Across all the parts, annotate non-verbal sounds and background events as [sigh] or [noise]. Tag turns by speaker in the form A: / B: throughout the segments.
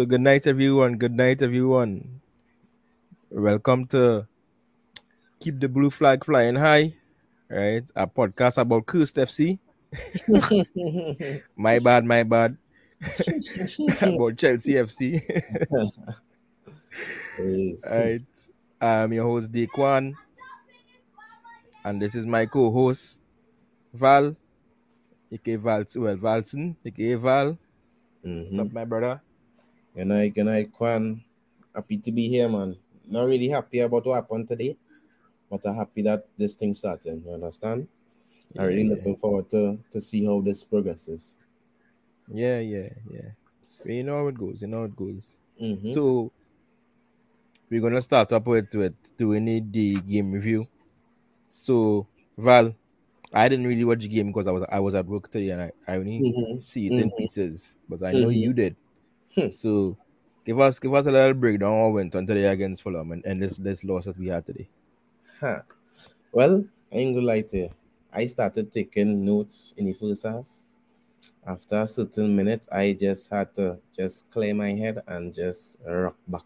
A: So good night, everyone. Good night, everyone. Welcome to Keep the Blue Flag Flying High, right? A podcast about Cursed FC. [laughs] my bad, my bad. [laughs] about Chelsea FC. [laughs] Right. I'm your host, Dequan. And this is my co-host, Val. aka Val well Valson, aka Val. What's
B: Mhm.
A: up, my brother?
B: Good night, good night, Kwan. Happy to be here, man. Not really happy about what happened today, but I'm happy that this thing started. You understand? I'm really
A: Yeah.
B: looking forward to to see how this progresses.
A: Yeah, yeah, yeah. You know how it goes, you know how it goes.
B: Mhm.
A: So we're gonna start up with with doing the, the game review. So Val, I didn't really watch the game because I was I was at work today and I, I only
B: Mhm.
A: see it in
B: Mhm.
A: pieces, but I know
B: Mhm.
A: you did.
B: Hmm.
A: So give us give us a little breakdown on what went on today against Fulham and, and this this loss that we had today.
B: Huh. Well, I ain't gonna lie to you. I started taking notes in the first half. After a certain minute, I just had to just clear my head and just rock back.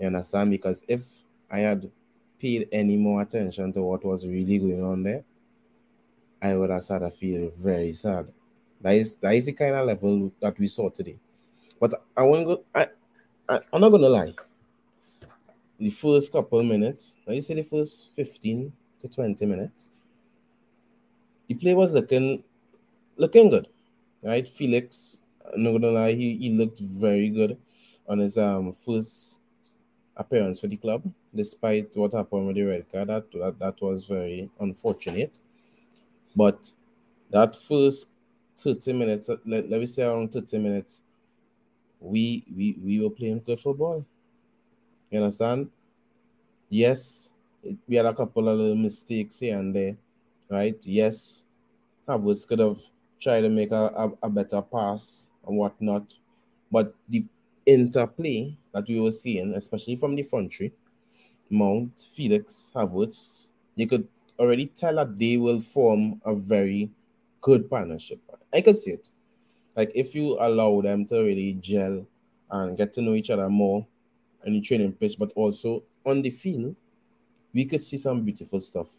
B: You understand? Because if I had paid any more attention to what was really going on there, I would have started to feel very sad. That is that is the kind of level that we saw today. But I won't go. I, I I'm not gonna lie. The first couple minutes, now you say the first fifteen to twenty minutes, the play was looking looking good, right? Felix, I'm not gonna lie, he, he looked very good on his um first appearance for the club, despite what happened with the red card. That that, that was very unfortunate. But that first 30 minutes, let, let me say around 30 minutes, we we we were playing good football. You understand? Yes, it- we had a couple of little mistakes here and there, right? Yes, Havertz could have tried to make a, a, a better pass and whatnot, but the interplay that we were seeing, especially from the front three, Mount, Felix, Havertz, you could already tell that they will form a very good partnership. I could see it. Like if you allow them to really gel and get to know each other more on the training pitch, but also on the field, we could see some beautiful stuff.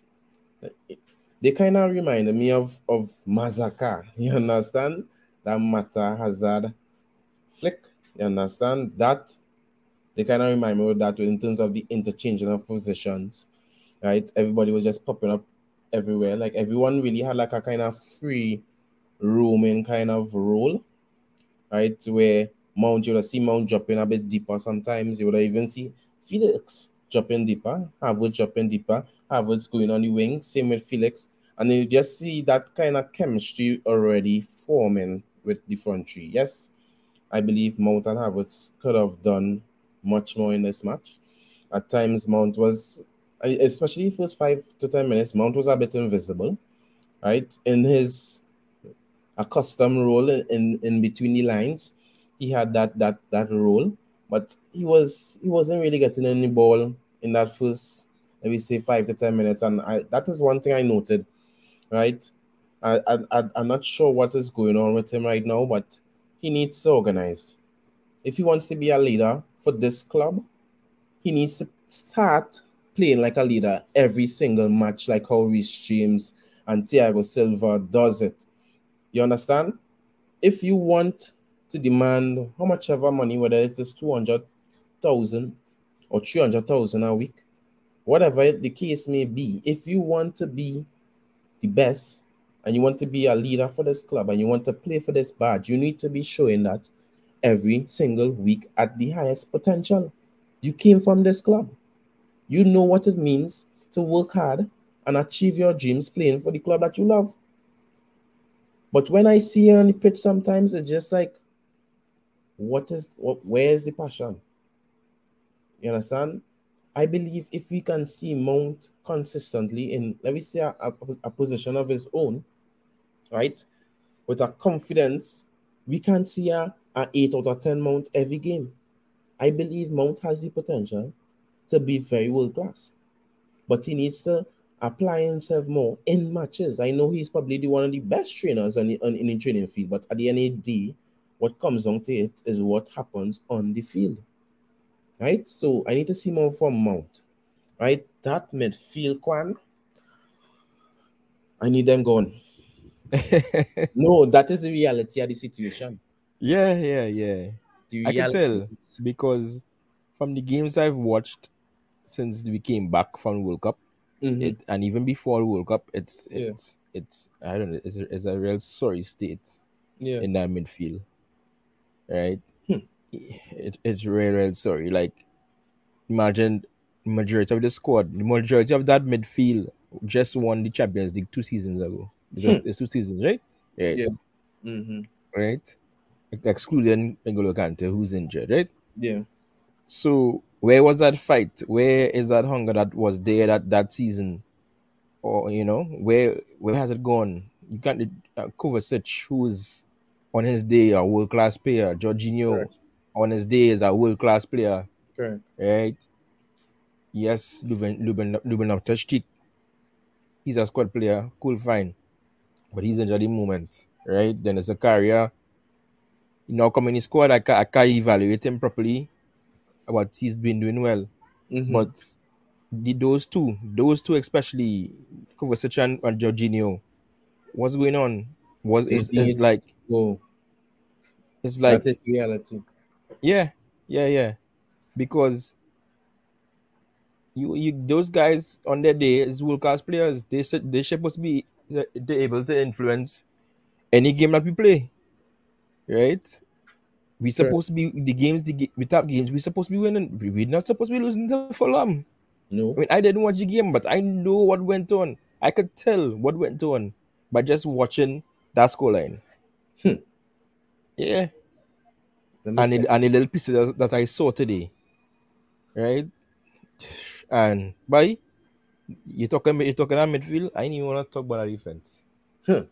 B: They kind of reminded me of of Mazacar. [laughs] You understand? That Mata Hazard flick. You understand? That they kind of remind me of that in terms of the interchanging of positions. Right? Everybody was just popping up everywhere. Like everyone really had like a kind of free roaming kind of role. Right? Where Mount, you would see Mount dropping a bit deeper sometimes. You would even see Felix dropping deeper, Havertz dropping deeper, Havertz going on the wing, same with Felix. And you just see that kind of chemistry already forming with the front three. Yes, I believe Mount and Havertz could have done much more in this match. At times, Mount was, especially first five to ten minutes, Mount was a bit invisible, right? In his accustomed role in, in between the lines, he had that that that role, but he was he wasn't really getting any ball in that first, let me say, five to ten minutes, and I, that is one thing I noted, right? I, I I- I'm not sure what is going on with him right now, but he needs to organize. If he wants to be a leader for this club, he needs to start playing like a leader every single match, like how Reece James and Thiago Silva does it. You understand? If you want to demand how much ever money, whether it is two hundred thousand or three hundred thousand a week, whatever the case may be, if you want to be the best and you want to be a leader for this club and you want to play for this badge, you need to be showing that every single week at the highest potential. You came from this club. You know what it means to work hard and achieve your dreams playing for the club that you love. But when I see you on the pitch, sometimes it's just like, what is what? Where is the passion? You understand? I believe if we can see Mount consistently in, let me say, a, a, a position of his own, right, with a confidence, we can see a, a eight out of ten Mount every game. I believe Mount has the potential to be very world class, but he needs to apply himself more in matches. I know he's probably the one of the best trainers on, the, on in the training field, but at the end of the day, what comes down to it is what happens on the field. Right? So I need to see more from Mount. Right? That midfield Kwan. I need them gone. [laughs] no, that is the reality of the situation.
A: Yeah, yeah, yeah.
B: The
A: I can
B: reality
A: tell because from the games I've watched since we came back from World Cup,
B: Mhm.
A: it and even before the World Cup, it's
B: Yeah.
A: it's it's I don't know, it's a, it's a real sorry state
B: yeah.
A: in that midfield, right?
B: Hmm.
A: It, it's real, real sorry. Like imagine majority of the squad, the majority of that midfield just won the Champions League two seasons ago. Just, it's two seasons, right? Right.
B: Yeah. hmm
A: Right. Excluding N'Golo Kante, who's injured, right?
B: Yeah.
A: So where was that fight? Where is that hunger that was there that that season? Or you know, where where has it gone? You can't uh, Kovacic, who's on his day a world class player, Jorginho
B: Correct.
A: on his day is a world class player,
B: Correct.
A: right? Yes, Luben Luben Luben Loftus-Cheek, he's a squad player, cool, fine, but he's injured the moment, right? Then it's a career. You know, coming in the squad, I can't, I can't evaluate him properly, but he's been doing well.
B: Mhm.
A: But the, those two, those two especially, Kovacic and, and Jorginho, what's going on? Was it's, it's like
B: oh.
A: it's like
B: that is reality.
A: yeah, yeah, yeah, because you you those guys on their day as world class players, they should they supposed to be they they're able to influence any game that we play, right? We supposed to be the games the ga- without games we supposed to be winning. We- We're not supposed to be losing to Fulham.
B: No.
A: I mean, I didn't watch the game, but I know what went on. I could tell what went on by just watching that scoreline.
B: Hmm.
A: Yeah, and the, and the little pieces that, that I saw today, right? And by you talking you talking about midfield, I didn't even want to talk about that defense.
B: Huh.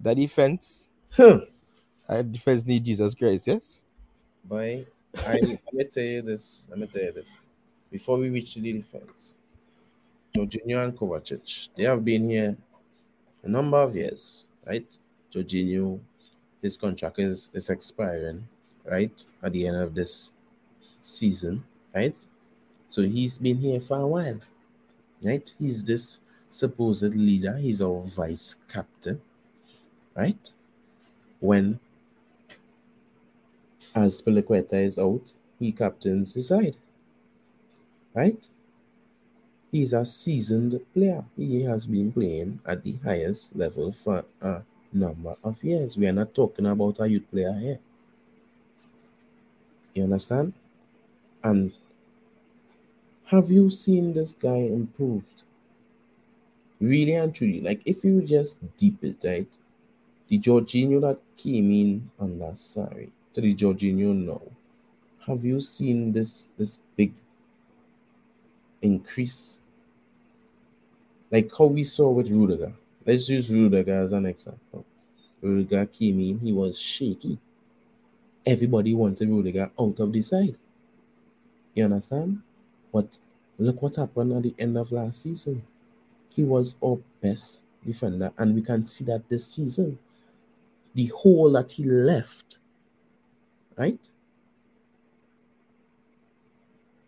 A: That defense,
B: Huh.
A: That defense need Jesus Christ. Yes.
B: Boy, I let me tell you this. Let me tell you this. Before we reach the defense, Jorginho and Kovacic, they have been here a number of years, right? Jorginho, his contract is, is expiring, right? At the end of this season, right? So he's been here for a while, right? He's this supposed leader, he's our vice captain, right? When Azpilicueta is out, he captains the side. Right? He's a seasoned player. He has been playing at the highest level for a number of years. We are not talking about a youth player here. You understand? And have you seen this guy improved? Really and truly, like if you just deep it, right? The Jorginho that came in on last the Jorginho now. Have you seen this this big increase? Like how we saw with Rudiger. Let's use Rudiger as an example. Rudiger came in, he was shaky. Everybody wanted Rudiger out of the side. You understand? But look what happened at the end of last season. He was our best defender, and we can see that this season. The hole that he left, right?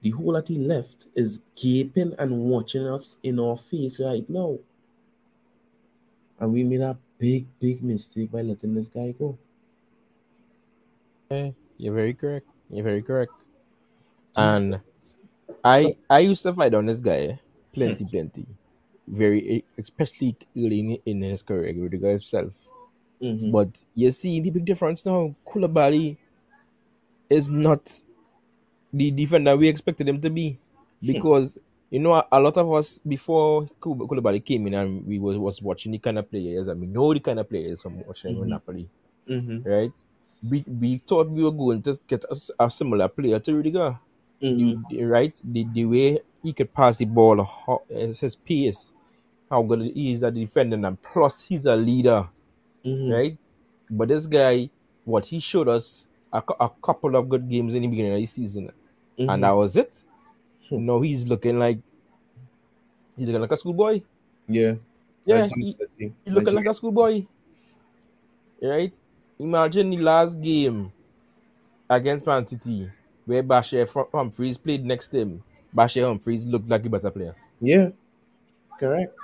B: The hole that he left is gaping and watching us in our face right now. And we made a big, big mistake by letting this guy go.
A: Yeah, you're very correct. You're very correct. And I I used to fight on this guy, eh? plenty, [laughs] plenty. Very, eh, especially early in, in his career, with the guy himself.
B: Mhm.
A: But you see the big difference now. Koulibaly is not the defender we expected him to be, because you know a, a lot of us before Koul- Koulibaly came in and we was, was watching the kind of players and we know the kind of players from watching
B: Mhm.
A: Napoli,
B: Mhm.
A: right? We, we thought we were going to get a similar player to Rudiger.
B: Mhm.
A: You, right? The, the way he could pass the ball, how, his pace, how good he is at defending, and plus he's a leader,
B: Mhm.
A: right? But this guy, what he showed us a, a couple of good games in the beginning of the season,
B: Mhm.
A: and that was it.
B: Hmm.
A: No, he's looking like he's looking like a schoolboy.
B: Yeah.
A: Yeah,
B: That's
A: he, he looking like a schoolboy, right? imagine the last game against Man City where Bashir Humphreys played next to him. Bashir Humphreys looked like a better player.
B: Yeah, correct.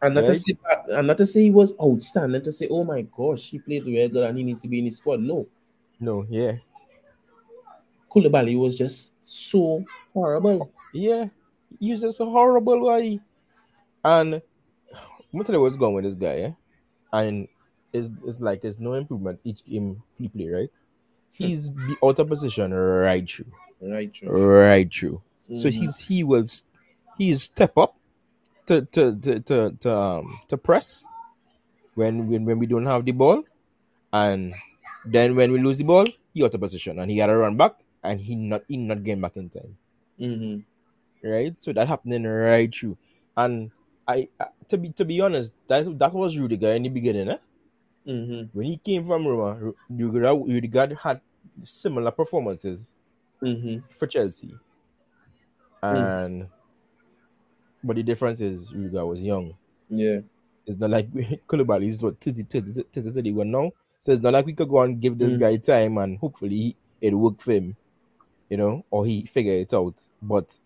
B: And not
A: Right.
B: to say and not to say he was outstanding. To say, oh my gosh, he played very good and he needs to be in his squad. No,
A: No, yeah.
B: Koulibaly was just so horrible.
A: Yeah. He was just a horrible guy. And I'm tell you what's going with this guy, yeah? And it's, it's like there's no improvement each game he play, right? He's be out of position right through.
B: Right, true.
A: Right through. So
B: Mhm.
A: he's he will he's step up to to to to, to um to press when, when when we don't have the ball and then when we lose the ball he out of position and he gotta run back and he not he not getting back in time
B: Mhm.
A: right so that happening right through and I uh, to be to be honest that that was Rudiger in the beginning eh?
B: Mhm.
A: when he came from Roma Ru- Rudiger, Rudiger had similar performances
B: Mhm.
A: for Chelsea and but the difference is Rudiger was young
B: Yeah.
A: It's not like Koulibaly is what 30, 30, 30, 31 now. So it's not like we could go and give this
B: Mm.
A: guy time and hopefully it work for him, you know, or he figure it out. But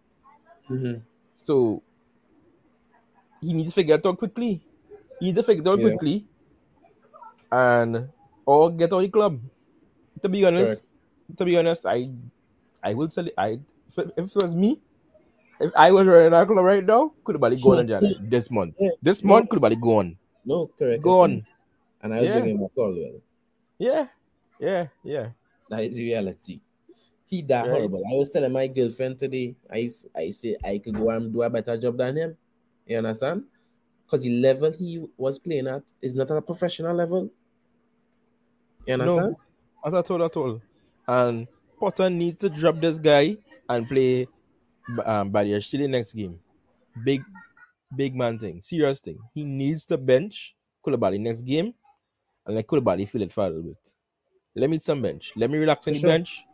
B: Mhm.
A: so he needs to figure it out quickly. He needs to figure it out
B: Yeah.
A: quickly and or get out of the club. To be honest, to be honest, I I will it. I if, it was me, if I was running our club right now, Koulibaly go on January [laughs] this month.
B: Yeah.
A: This month, Koulibaly go on.
B: No, correct.
A: Go on.
B: And I was
A: Yeah.
B: bringing back Colwill.
A: Yeah, yeah, yeah.
B: That is reality. He that
A: Right.
B: horrible. I was telling my girlfriend today, I, I say I could go and do a better job than him. You understand? Because the level he was playing at is not at a professional level. You understand?
A: No, as I told, at all. And Potter needs to drop this guy and play um, Badiashile next game. Big, big man thing. Serious thing. He needs to bench Koulibaly next game and let Koulibaly feel it for a little bit. Let me some bench. Let me relax on the
B: sure.
A: bench.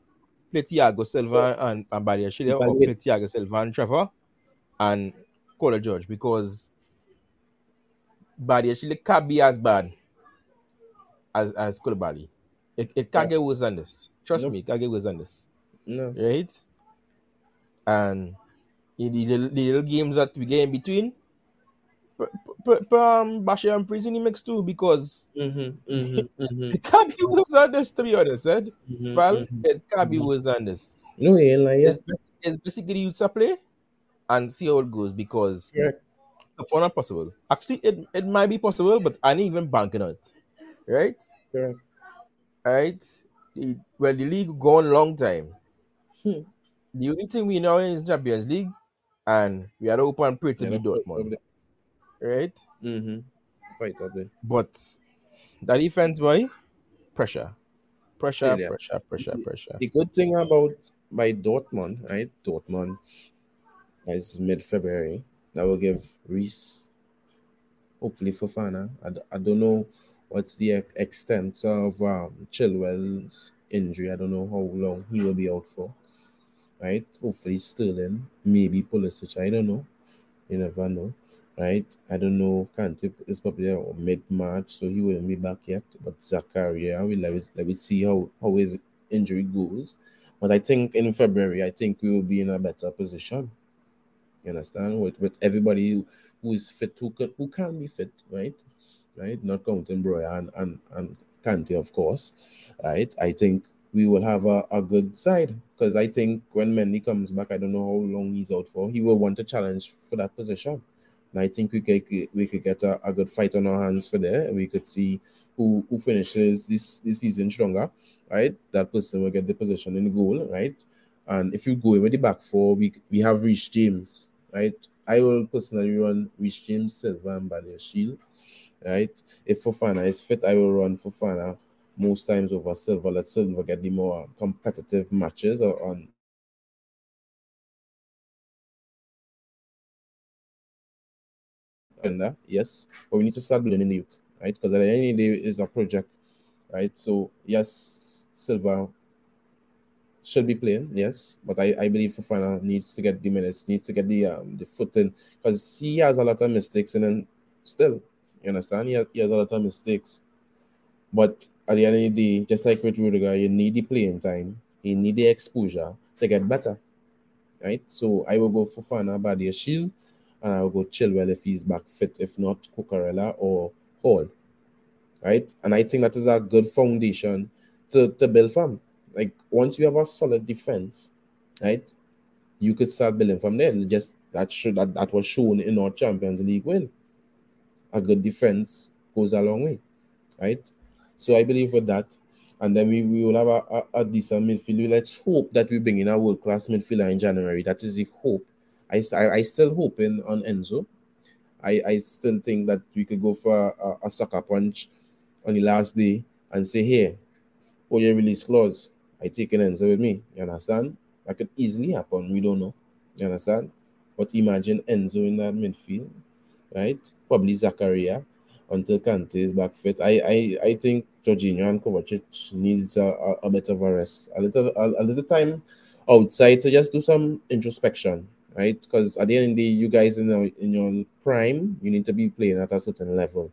A: Play Thiago Silva and, and Badiashile or
B: Evaluate.
A: play Thiago Silva and Trevor and call a judge because Badiashile can't be as bad as, as Koulibaly. It, it can't get worse than this. Trust
B: Nope.
A: me, it can't get worse than this.
B: No.
A: right? And in the little, the little games that we get in between, um, Bashir and Priest in the mix too because
B: Mm-hmm. Mm-hmm. Mm-hmm.
A: it can't be worse than this, to be honest, eh?
B: mm-hmm,
A: Well,
B: mhm.
A: it can't be
B: Mhm.
A: worse than this.
B: No, ain't like
A: It's, it's basically you to play and see how it goes because
B: Correct.
A: it's not possible. Actually, it, it might be possible, but I ain't even banking on it, right?
B: Correct.
A: Right? The- well, the league gone long time.
B: Hmm.
A: The only thing we know is Champions League, and we are open and pray to
B: Yeah,
A: be Dortmund, right?
B: Mm-hmm. Quite up there.
A: But that defense, boy, pressure, pressure,
B: Failure.
A: pressure, pressure, pressure.
B: The good thing about by Dortmund, right? Dortmund is mid February. That will give Reece, hopefully Fofana. I don't know what's the extent of um, Chilwell's injury. I don't know how long he will be out for. Right? Hopefully Sterling, maybe Pulisic. I don't know. You never know. Right? I don't know. Kante is probably mid March, so he wouldn't be back yet. But Zakaria, we let us let us see how how his injury goes. But I think in February, I think we will be in a better position. You understand? With with everybody who, who is fit, who can who can be fit, right? Right? Not counting Broja and and and Kante, of course. Right? I think we will have a, a good side because I think when Mendy comes back, I don't know how long he's out for. He will want to challenge for that position. And I think we could we could get a, a good fight on our hands for there. We could see who who finishes this this season stronger, right? That person will get the position in the goal, right? And if you go with the back four, we we have Reece James, right? I will personally run Reece James, Silva, and Badiashile, right? If Fofana is fit, I will run Fofana most times over Silva. Let Silva get the more competitive matches on agenda, yes, but we need to start building in the youth, right? Because at the end of the day, is a project, right? So yes, Silva should be playing, yes, but I, I believe Fofana needs to get the minutes, needs to get the um the foot in because he has a lot of mistakes, and then still, you understand, he has, he has a lot of mistakes. But at the end of the day, just like with Rudiger, you need the playing time, you need the exposure to get better. Right? So I will go Fofana Badiashile and I will go Chilwell if he's back fit, if not Cucurella or Hall. Right? And I think that is a good foundation to, to build from. Like once you have a solid defense, right? You could start building from there. Just that should that, that was shown in our Champions League win. A good defense goes a long way, right? So I believe with that, and then we, we will have a, a, a decent midfield. Let's hope that we bring in a world class midfielder in January. That is the hope. I, I, still hoping on Enzo. I, I still think that we could go for a, a sucker punch on the last day and say, here, for oh, your release clause, I take an Enzo with me. You understand? That could easily happen. We don't know. You understand? But imagine Enzo in that midfield, right? Probably Zakaria until Kante is back fit. I I, I think Jorginho and Kovacic needs a, a, a bit of a rest, a little a, a little time outside to just do some introspection, right? Because at the end of the day, you guys in your in your prime, you need to be playing at a certain level.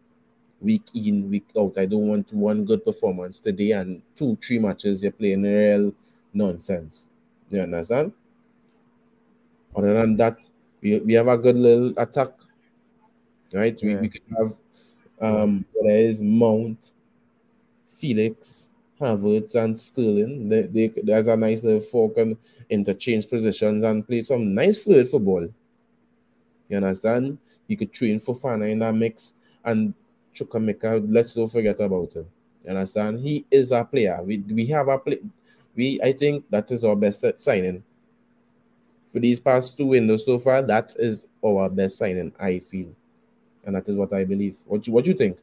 B: Week in, week out. I don't want one good performance today and two, three matches you're playing real nonsense. You understand? Other than that, we, we have a good little attack. Right? We,
A: Yeah.
B: we could have um there is Mount, Felix, Havertz, and Sterling. They, they, there's a nice little fork and interchange positions and play some nice fluid football. You understand? You could train Fofana in that mix and Chukwuemeka, let's don't forget about him. You understand? He is a player. We we have a play. We I think that is our best signing for these past two windows so far. That is our best signing, I feel, and that is what I believe. What you what you think?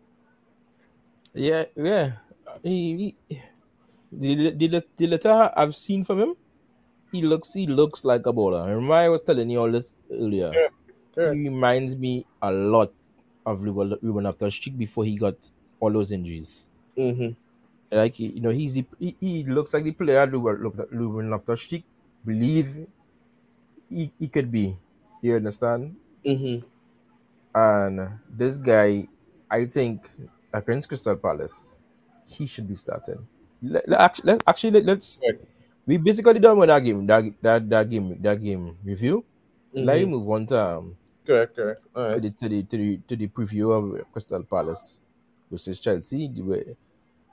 A: Yeah, yeah. He, he, the, the, the letter I've seen from him, he looks he looks like a bowler. Remember I was telling you all this earlier.
B: Correct.
A: He reminds me a lot of Ruben, Ruben Loftus-Cheek before he got all those injuries.
B: Mm-hmm.
A: Like you know, he's the, he, he looks like the player Ruben, Ruben Loftus-Cheek believe he, he could be. You understand?
B: Mm-hmm.
A: And this guy, I think against Crystal Palace, he should be starting. Let, let, actually, let, actually let, us
B: Correct.
A: we basically done with that game, that that, that game, that game review. Let me move on to um,
B: Correct. Correct. All
A: to the to the to the, to the preview of Crystal Palace versus Chelsea,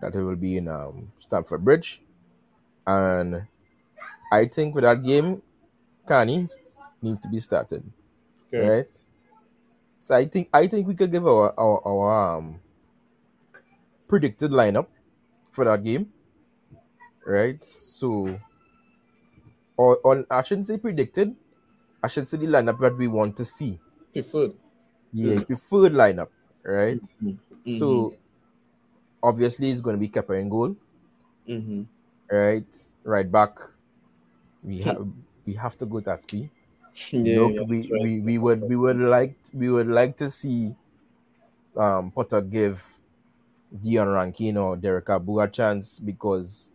A: that it will be in um, Stamford Bridge, and I think with that game, Carney needs to be started,
B: Correct.
A: right? So I think I think we could give our our, our um, predicted lineup for that game, right? So, or, or I shouldn't say predicted, I should say the lineup that we want to see.
B: Preferred.
A: Yeah, preferred lineup, right?
B: Mhm.
A: So obviously it's going to be Kepa in goal,
B: Mm-hmm.
A: right? Right back, we have we have to go Taspi. [laughs]
B: Yeah.
A: Look,
B: yeah,
A: we, we we would we would like we would like to see um Potter give Dion Rankine or Derrick Abu a chance because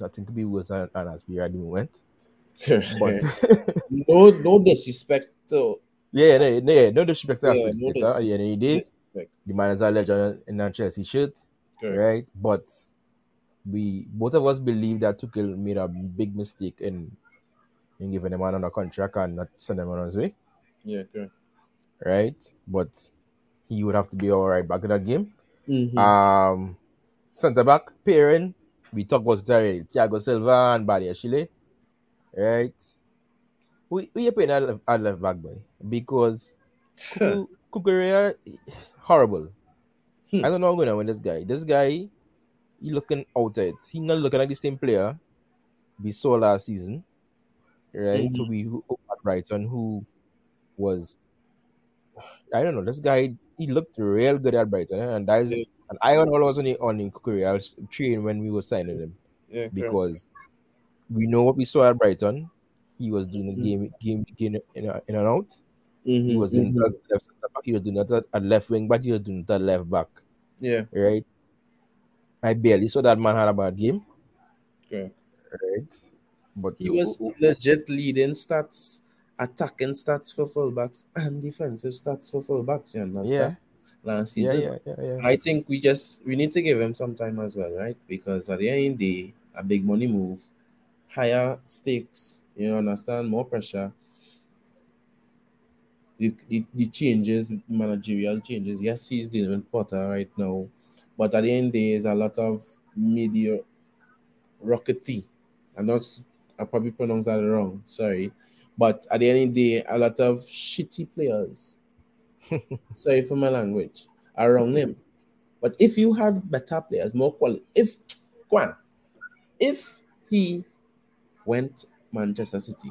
A: nothing could be worse than than as we at the moment. But [laughs] [laughs]
B: no, no disrespect to
A: yeah, no, no, yeah, no disrespect to
B: Yeah, no
A: the end of the day,
B: disrespect.
A: the man is a legend in a Chelsea shirt.
B: Correct.
A: right? But we both of us believe that Tuchel made a big mistake in in giving him another contract and not sending him on his way,
B: Yeah, correct.
A: right? But he would have to be all right back in that game.
B: Mm-hmm.
A: Um, centre back pairing, we talked about it already. Thiago Silva and Badiashile, right? We we are playing at left, at left back boy because [laughs] Cucurella horrible.
B: Hmm.
A: I don't know what's going on with this guy. This guy, he looking outside. He not looking like the same player we saw last season, right?
B: Mhm.
A: To be who at Brighton, who was I don't know. This guy, he looked real good at Brighton, and that is
B: Yeah.
A: and I was always on the on the Cucurella train when we were signing him
B: yeah, correct.
A: because we know what we saw at Brighton. He was doing a
B: Mhm.
A: game game in, in, in and out. He
B: Mhm,
A: was doing
B: mhm.
A: that left back. He was doing that at left wing back. He was doing that left back.
B: Yeah,
A: Right. I barely saw that man had a bad game.
B: correct.
A: Right. But
B: He was legit leading stats, attacking stats for fullbacks [clears throat] and defensive stats for fullbacks. You
A: yeah.
B: understand? last
A: Yeah,
B: season.
A: yeah, yeah, yeah.
B: I think we just we need to give him some time as well, right? Because at the end of the day, a big money move, higher stakes, you understand, more pressure. The, the, the changes, managerial changes. Yes, he's dealing with Potter right now, but at the end there's a lot of media rockety. I'm not I probably pronounced that wrong, sorry. But at the end of the day, a lot of shitty players. [laughs] sorry for my language around him. But if you have better players, more quality, if on, if he went Manchester City,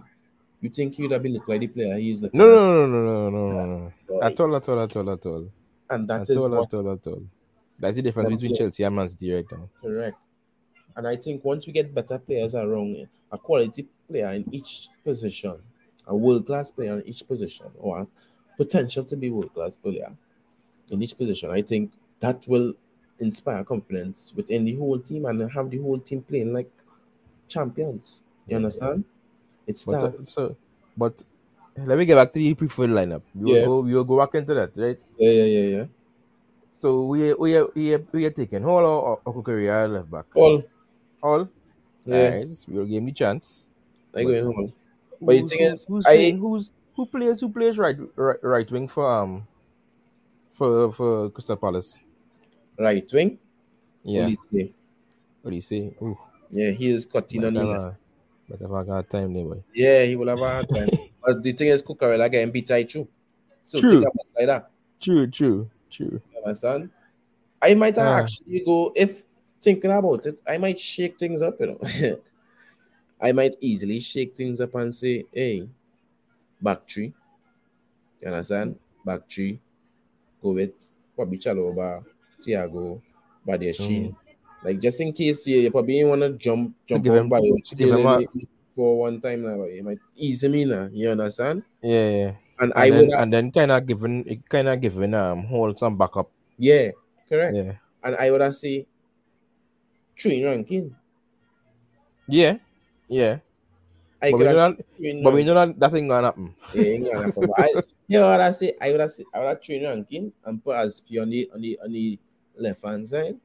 B: you think he would have been look like the player he is
A: No, no, no, no, no, no, no, no. At all, at all, at all, at all.
B: And that
A: At
B: is
A: all,
B: what
A: at all, at all. That's the difference between. Chelsea and Man City right now.
B: correct. And I think once we get better players around, a quality player in each position, a world class player in each position, or potential to be world class player in each position, I think that will inspire confidence within the whole team and have the whole team playing like champions. You
A: Yeah.
B: understand? It's
A: But
B: that.
A: uh, so, but let me get back to the preferred lineup. We will
B: Yeah.
A: go. We will go back into that, right?
B: yeah, yeah, yeah, yeah.
A: So we we we we are taking Hall or, Cucurella left back.
B: All,
A: All.
B: yeah,
A: Alright, we'll give him the chance.
B: I go in home. But the
A: Who-
B: thing
A: who-
B: is,
A: who's
B: I-
A: playing, who's who plays who plays right right, right wing for um for for Crystal Palace?
B: Right wing,
A: Yeah.
B: Olise.
A: What do you say? Ooh,
B: Yeah, he is cutting on
A: better
B: But
A: have have a time there, boy.
B: Yeah, he will have a hard time. [laughs] but the thing is, Cucurella getting beat right through. So
A: True.
B: like that.
A: True, true, true.
B: You understand? I might
A: Ah.
B: actually go if thinking about it, I might shake things up, you know. [laughs] I might easily shake things up and say, hey, back three. You understand? Back three. Go with Bobby Chalobah, Thiago, Badiashile.
A: Mm.
B: Like just in case you, you probably want to jump jump
A: give
B: on
A: give him a-
B: for one time now, but you might ease him in, you understand?
A: Yeah, yeah.
B: And,
A: And
B: I
A: then,
B: would,
A: and then kind of given it kind of given um Hall some backup.
B: yeah, correct.
A: Yeah,
B: And I would have say three ranking.
A: yeah, yeah.
B: I
A: But we know that, but we know that that ain't gonna happen.
B: Yeah, ain't gonna happen. I, [laughs] you know what I say? I would have say I would have three ranking and put Azpi on the on the on the left hand side.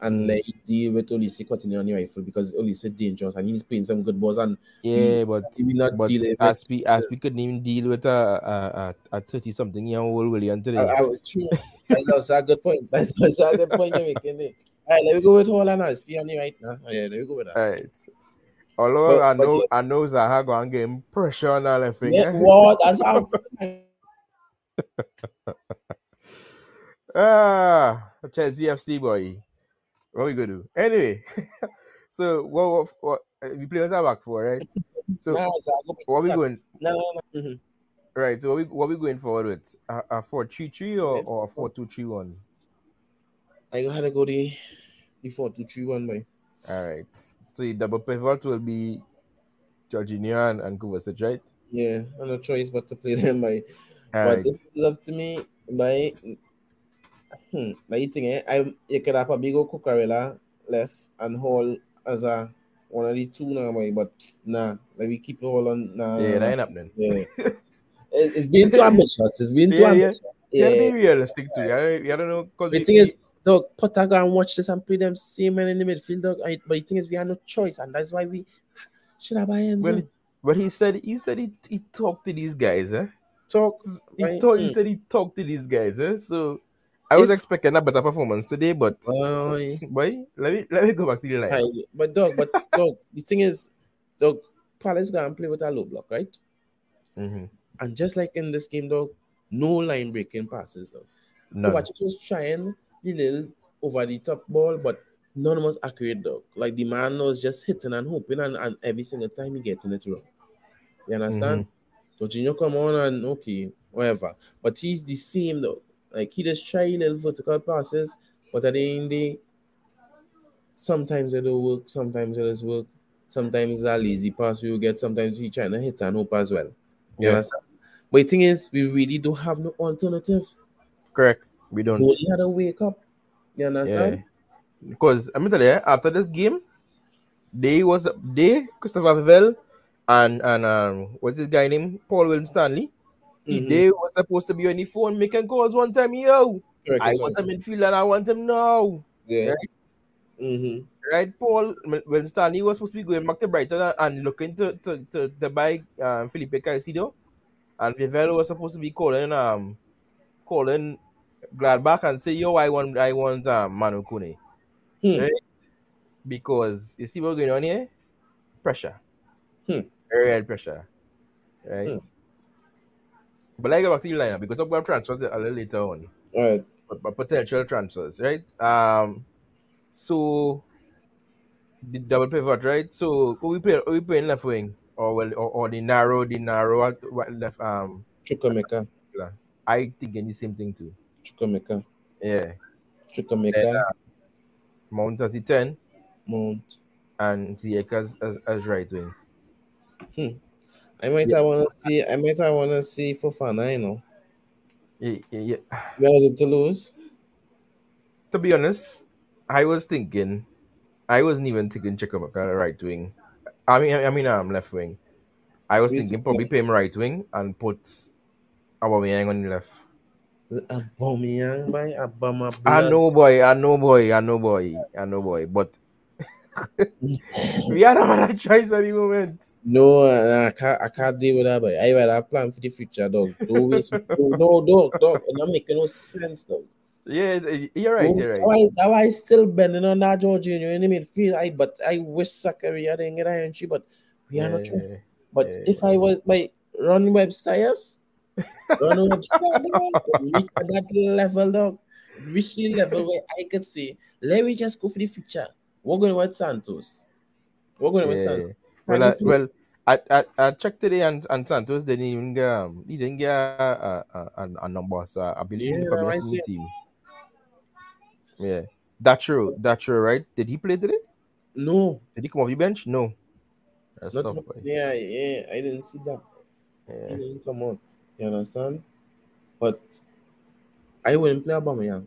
B: And
A: Mm.
B: like deal with Olise continuing on the rifle because Olise dangerous and he's playing some good balls and
A: Yeah, but
B: he will not
A: but
B: deal with
A: as we as we couldn't even deal with a a, a, a thirty something year old Willian today.
B: I, I was true. That's a good point. [laughs] That's also a good point you're making there. All right, let me go with Holland Azpi on the right now. Yeah, let me go with that.
A: Alright. Although
B: But-
A: I
B: but
A: know
B: yeah.
A: I know Zaha gonna get pressure on that left wing.
B: Yeah,
A: eh?
B: That's what I'm [laughs]
A: Ah, Chelsea FC boy. What we gonna do? Anyway, [laughs] so what what, what uh, we play with our back for, right? [laughs] So
B: Nah, so I'll go with
A: what we going
B: No, no, no.
A: Right? So what we what we going forward with? A, a four three three or or a four two three one?
B: I go ahead and go the the four two three one by.
A: All right. So the double pivot will be Jorginho and, and Kovacic, right?
B: Yeah, no choice but to play them by.
A: All
B: but
A: right.
B: if it's up to me, by hmm, my thing, eh, I you could have probably go Cucurella left and Hall as a one of the two now, boy. But nah, like we keep it all on. Nah,
A: Yeah, that ain't happening.
B: yeah. [laughs] It- it's been too ambitious. It's been too
A: Yeah, yeah.
B: ambitious.
A: You gotta
B: Yeah.
A: be realistic too. Gotta, you gotta know because
B: The thing is, dog, put Potter go and watch this and play them same men in the midfield, dog. I- But the thing is, we have no choice, and that's why we should have buy Enzo.
A: Well, but he said he said he, he talked to these guys, eh?
B: Talk.
A: He
B: right?
A: thought he
B: Mm.
A: said he talked to these guys, eh? So I was
B: If-
A: expecting a better performance today, but
B: Boy. [laughs]
A: boy, let me let me go back to the line.
B: Aye, But dog, but [laughs] dog, the thing is, dog, Palace go and play with a low block, right?
A: Mm-hmm.
B: And just like in this game, dog, no line breaking passes, dog.
A: No,
B: So watch it was trying the little over the top ball, but none was accurate, dog. Like the man was just hitting and hoping, and, and every single time he getting it wrong. You understand? So Jorginho come on and okay, whatever. But he's the same though. Like he just try little vertical passes, but at the end of the day, sometimes it don't work, sometimes it does work. Sometimes it's a lazy pass we will get, sometimes he trying to hit and hope as well. You
A: Yeah.
B: understand? But the thing is, we really don't have no alternative.
A: correct. We don't.
B: We had to wake up. You
A: Yeah,
B: understand?
A: because I'm tell you, after this game, they was they Christopher Vivell and and um what's this guy named Paul Winstanley. He
B: Mhm.
A: They was supposed to be on the phone making calls one time, yo.
B: Correct,
A: I want
B: what
A: in midfielder and I want him now.
B: Yeah.
A: Right?
B: Mm-hmm.
A: Right, Paul, when Stanley was supposed to be going back to Brighton and- and looking to, to, to, to buy um, Felipe Caicedo, and Vivelo was supposed to be calling um calling Gladbach and say, yo, I want I want um, Manu Kone.
B: Hmm.
A: Right? Because you see what's going on here? Pressure.
B: Hmm.
A: Real pressure. Right?
B: Hmm.
A: But let's go back to the lineup because I'm going to transfers a little later on.
B: All right.
A: But, but potential transfers, right? Um so the double pivot, right? So we play we playing left wing? Or well or, or the narrow the narrow left um
B: Chukwuemeka.
A: I thinking the same thing too.
B: Chukwuemeka.
A: Yeah.
B: Chukwuemeka.
A: Mount as the ten
B: Mount.
A: and Ziyech as, as, as right wing. Hmm.
B: I might have wanna see I might have wanna see Fofana, you know.
A: Yeah, yeah, yeah.
B: Where is it to lose?
A: To be honest, I was thinking I wasn't even thinking Chukwuemeka right wing. I mean I mean I'm um left wing. I was thinking probably play him right wing and put Aubameyang on the left.
B: Aubameyang by Abama.
A: I know boy, I know boy, I know boy, I know boy, but [laughs] we had another choice at the moment.
B: No, I can't. I can't deal with that. But I rather plan for the future, dog. Don't waste. no, dog, dog. Not making no sense, dog.
A: Yeah, you're right, you're right.
B: Why, why is still bending on that Jorginho in the midfield? I but I wish Zakaria didn't get iron she, but we are not
A: Yeah.
B: But
A: yeah,
B: if I was by Ron Webster, yes, Dog, reach at that level, dog, reach the level where I could say, let me just go for the future. We're going with Santos. We're going with
A: yeah.
B: Santos.
A: Well, I, well, I, I, I checked today, and, and Santos didn't even get um, he didn't get a, a, a, a number, so I believe
B: Yeah,
A: probably has a
B: see.
A: new team. Yeah, that's true. That's true, right? Did he play today?
B: no,
A: Did he come off the bench? No. That's
B: not
A: tough,
B: yeah, yeah. I didn't see that. He didn't come on. You understand? But I wouldn't play Aubameyang.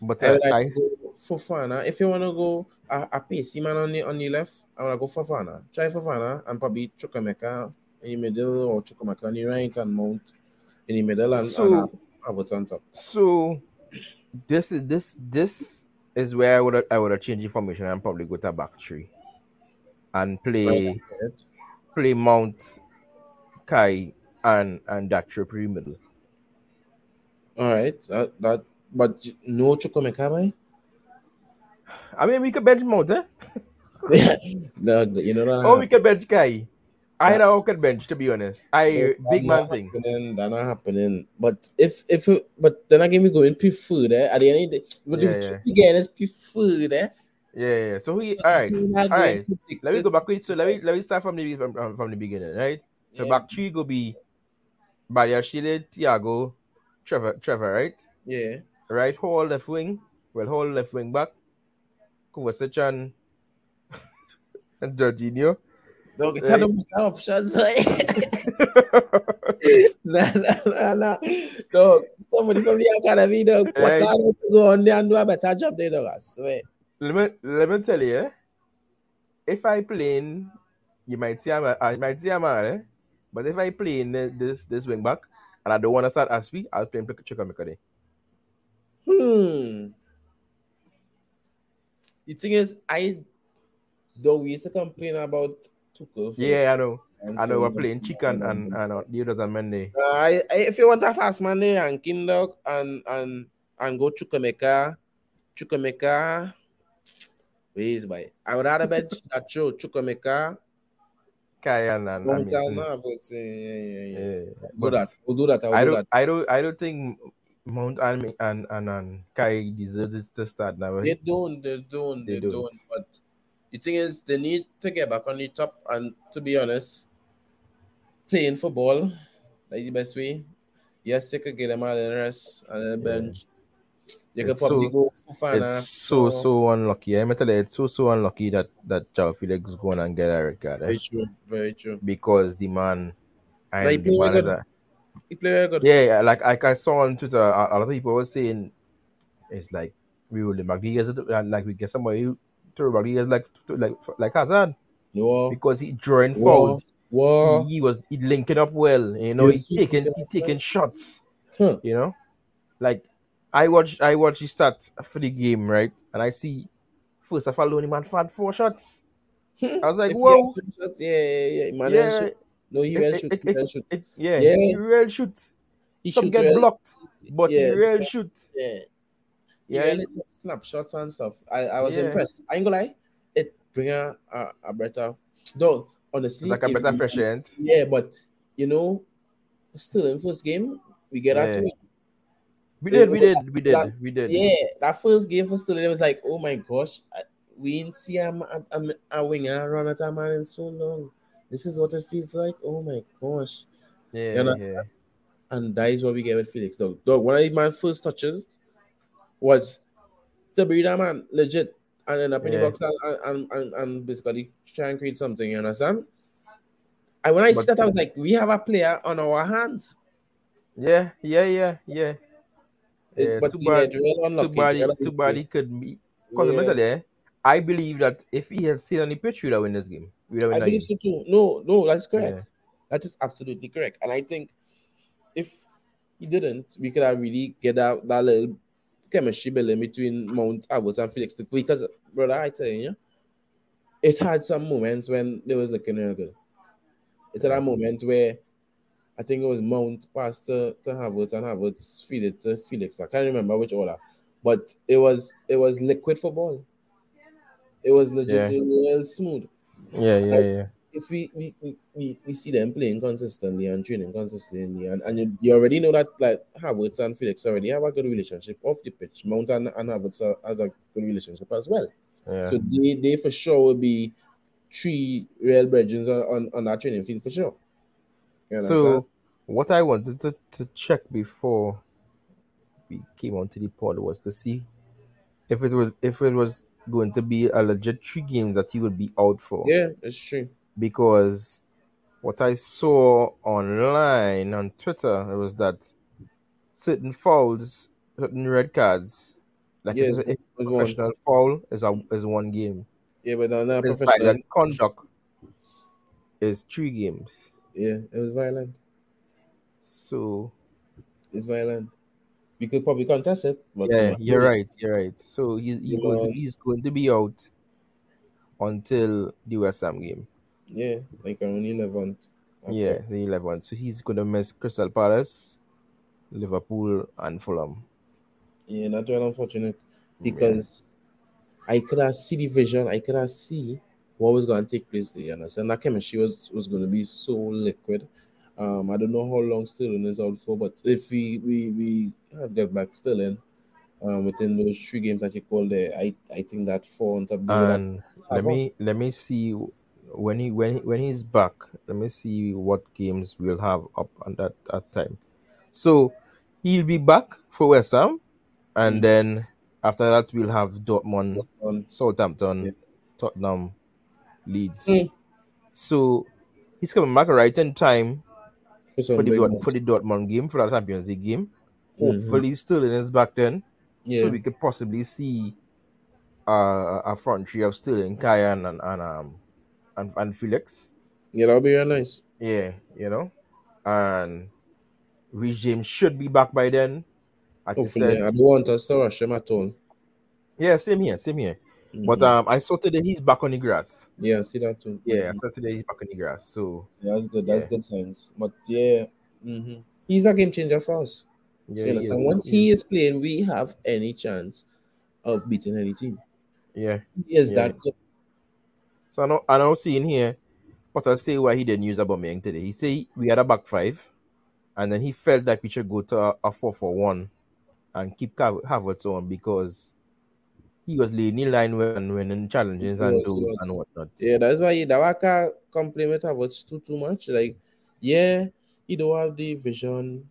A: But
B: I
A: I, I
B: Fofana. If you want to go a, a pacey man on the on the left, I want to go Fofana. Try Fofana and probably Chukwuemeka in the middle or Chukwuemeka on the right and Mount in the middle and,
A: So-
B: and Havertz on top.
A: so this is this this is where I would I would have changed the formation and probably go to back three and play play Mount Kai and and that triple middle.
B: All right. That, that but no Chukwuemeka, boy.
A: I mean, we could bench Mount, eh? [laughs]
B: no, you know.
A: Oh, we could bench Kai. I know could bench to be honest. I
B: That
A: big man thing.
B: That not happening. But if if but then again we go in preferred eh? at the end of the day. But
A: Yeah,
B: the
A: yeah.
B: again preferred eh?
A: Yeah, yeah. So we all right.
B: All
A: right. Let me go back with so let me let me start from the from, from, from the beginning, right? So
B: Yeah.
A: back three go be Badiashile, Thiago, Trevor, Trevor, right?
B: Yeah.
A: Right, hold left wing. Well, hold left wing back. Kovacic and [laughs] and Jorginho.
B: Don't get
A: Right.
B: options. [laughs] nah, nah, nah, nah. Dog, somebody from the academy, dog, put
A: Right.
B: on to go on there and do a better job there, dog. I swear.
A: let me let me tell you, if I play in, you might see I'm a, I might see I'm a, eh? But if I play in this this wing back and I don't want to start as we, I'll play in Chukwuemeka there.
B: Hmm. The thing is, I don't we used to complain about Tuchel.
A: Yeah, I know.
B: and
A: I know
B: so
A: we're playing Chicken and and uh, the others on Monday.
B: Uh, if you want a fast man there, ranking dog, and and and go Chukwuemeka, Chukwuemeka. Where is by? I would rather bet that show Chukwuemeka. But yeah, yeah, yeah.
A: Yeah,
B: Do that. We'll do that. I'll
A: I
B: do
A: don't,
B: that.
A: I don't, I don't think Mount and and and, and Kai deserves to start now.
B: They don't. They don't. They,
A: They
B: don't.
A: don't.
B: But the thing is, they need to get back on the top. And to be honest, playing football that is the best way. Yes, they could get them out of the rest and the bench. You
A: It's
B: probably
A: so-
B: go Fofana.
A: It's ah. so so unlucky. I'm tell you, it's so so unlucky that that Joao Felix go on and get a red card eh?
B: Very true. Very true.
A: because the man and
B: he
A: the
B: play
A: man is a,
B: He played very good.
A: yeah, yeah, like like I saw on Twitter, a, a lot of people were saying it's like we will Rodriguez uh, like we get somebody who throw Rodriguez like to, like like Hazard
B: No.
A: because he drawing fouls.
B: Wow.
A: He, he was he linking up well, you know, he's
B: he
A: taking he taking shots,
B: Huh.
A: you know, like I watched I watched the stat for the game, right? And I see first of all, only man had four shots. Hmm. I was like, whoa,
B: yeah, yeah, yeah. Man,
A: yeah,
B: shoot. No, he will shoot. He will shoot.
A: it- yeah,
B: Yeah.
A: he real shoot.
B: He
A: Some get
B: well.
A: blocked, but he
B: Yeah.
A: real shoot.
B: Yeah.
A: Yeah.
B: Some snapshots and stuff. I, I was
A: Yeah.
B: impressed. I ain't gonna lie, it bring a, a, a better no, honestly.
A: It's like a better fresh end.
B: Yeah, but you know, still in first game, we get
A: Yeah.
B: out to it.
A: We did, we did, we did,
B: that-
A: we did.
B: Yeah, that first game for still it was like, oh my gosh, I, we didn't see a, a, a, winger run at a man in so long. This is what it feels like. Oh my gosh.
A: yeah,
B: You know,
A: yeah.
B: And that is what we get with Felix. Dog, dog one of my first touches was to beat that man legit and then up in
A: Yeah.
B: the box and, and, and, and basically try and create something, you understand? And when I
A: But-
B: that, I was like, we have a player on our hands.
A: Yeah, yeah, yeah, yeah.
B: It-
A: Yeah,
B: but
A: too
B: he
A: bad- Too bad, he- too bad he could be. Because
B: Yeah.
A: mentally, eh, I believe that if he had stayed on the pitch, we would have win this game. We would have win that
B: believe
A: game.
B: so too. No, no, that's correct.
A: Yeah.
B: That is absolutely correct. And I think if he didn't, we could have really get out that little chemistry building between Mount Abbott and Felix. Because, brother, I tell you, it had some moments when there was looking real good. It had a moment where I think it was Mount passed to, to Havertz and Havertz feed it to Felix. I can't remember which order, but it was it was liquid football. It was legit
A: Yeah.
B: real smooth
A: Yeah, yeah, yeah.
B: if we we, we, we, see them playing consistently and training consistently, and, and you, you already know that like Havertz and Felix already have a good relationship off the pitch. Mount and, and Havertz has a good relationship as well.
A: yeah.
B: So they, they for sure will be three real brethren on, on, on that training field for sure. You understand?
A: So, what I wanted to, to check before we came onto the pod was to see if it was if it was going to be a legit three games that he would be out for.
B: yeah, it's true.
A: Because what I saw online on Twitter was that certain fouls, certain red cards, like
B: Yeah,
A: if
B: it was one.
A: professional foul is a is one game.
B: Yeah, but that professional,
A: conduct is three games.
B: Yeah, it was violent.
A: So
B: It's violent. We could probably contest it, but
A: yeah, you're right. You're right. So he, he
B: You
A: going to, he's going to be out until the West Ham game.
B: Yeah, like around eleventh.
A: Yeah, the 11th. So he's going to miss Crystal Palace, Liverpool, and Fulham.
B: Yeah, not well unfortunate because I could have see the vision, I could have see what was going to take place there. You understand? That chemistry was was going to be so liquid. Um, I don't know how long Sterling is out for, but if we we we get back Sterling, um, within those three games that you called there, I I think that four on top.
A: And let me let me see when he when he, when he's back. Let me see what games we'll have up on that, that time. So he'll be back for West Ham, and
B: Mm.
A: then after that we'll have Dortmund,
B: on
A: Southampton,
B: Yeah.
A: Tottenham, Leeds.
B: Mm.
A: So he's coming back right in time
B: for
A: for the
B: big
A: Dort- for the Dortmund game for the Champions League game.
B: Mhm.
A: Hopefully, Sterling is back then,
B: Yeah.
A: so we could possibly see uh, a front three of Sterling, Kyan, and and um and, and Felix.
B: Yeah, that'll be real nice.
A: Yeah, you know, and Reece James should be back by then. Like you
B: Hopefully,
A: said,
B: I don't want us to rush him at all.
A: yeah, same here, same here. But
B: Mhm.
A: um, I saw today he's back on the grass.
B: yeah, I see that too.
A: Yeah, I saw today he's back on the grass. So
B: Yeah, that's good. That's
A: Yeah.
B: good signs. But yeah, hmm he's a game changer for us. So
A: yeah,
B: you
A: he
B: understand? Once
A: he
B: he
A: is.
B: playing, we have any chance of beating any team.
A: yeah.
B: He is
A: Yeah.
B: that good.
A: So I know I know seeing here, but I say why he didn't use Aubameyang today. He say we had a back five, and then he felt like we should go to a, a four for one, and keep Hav- Havertz on because he was leading the line when winning challenges and those and whatnot.
B: Yeah, that's why that why I can't compliment Havertz too too much. Like, yeah, he don't have the vision,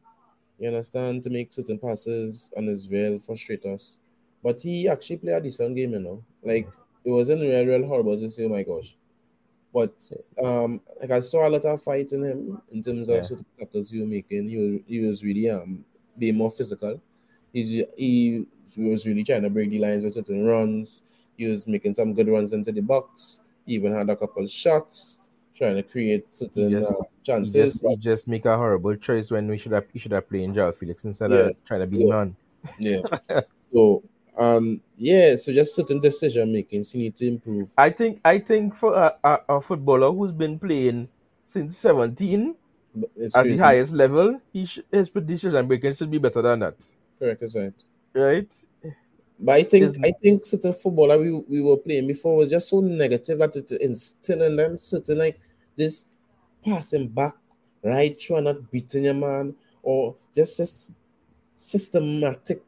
B: you understand, to make certain passes and as well frustrate us. But he actually played a decent game, you know. Like it wasn't real, real horrible to say, oh my gosh. But um, like I saw a lot of fight in him in terms of
A: Yeah.
B: certain tackles he was making. He was he was really um being more physical. He's he was really trying to break the lines with certain runs. He was making some good runs into the box. He even had a couple shots trying to create certain
A: Yes.
B: uh,
A: He
B: chances.
A: just he just make a horrible choice when we should have he should have played Joao Felix instead
B: Yeah.
A: of trying to be
B: Yeah.
A: man. [laughs]
B: Yeah. so um yeah, so just certain decision making you need to improve.
A: I think I think for a, a, a footballer who's been playing since 17
B: But it's
A: at the highest level, he sh- his decision making should be better than that,
B: Correct, that's right.
A: Right?
B: But I think I think certain footballer we, we were playing before was just so negative that it instill in them certain like this passing back, right through and not beating your man, or just just systematic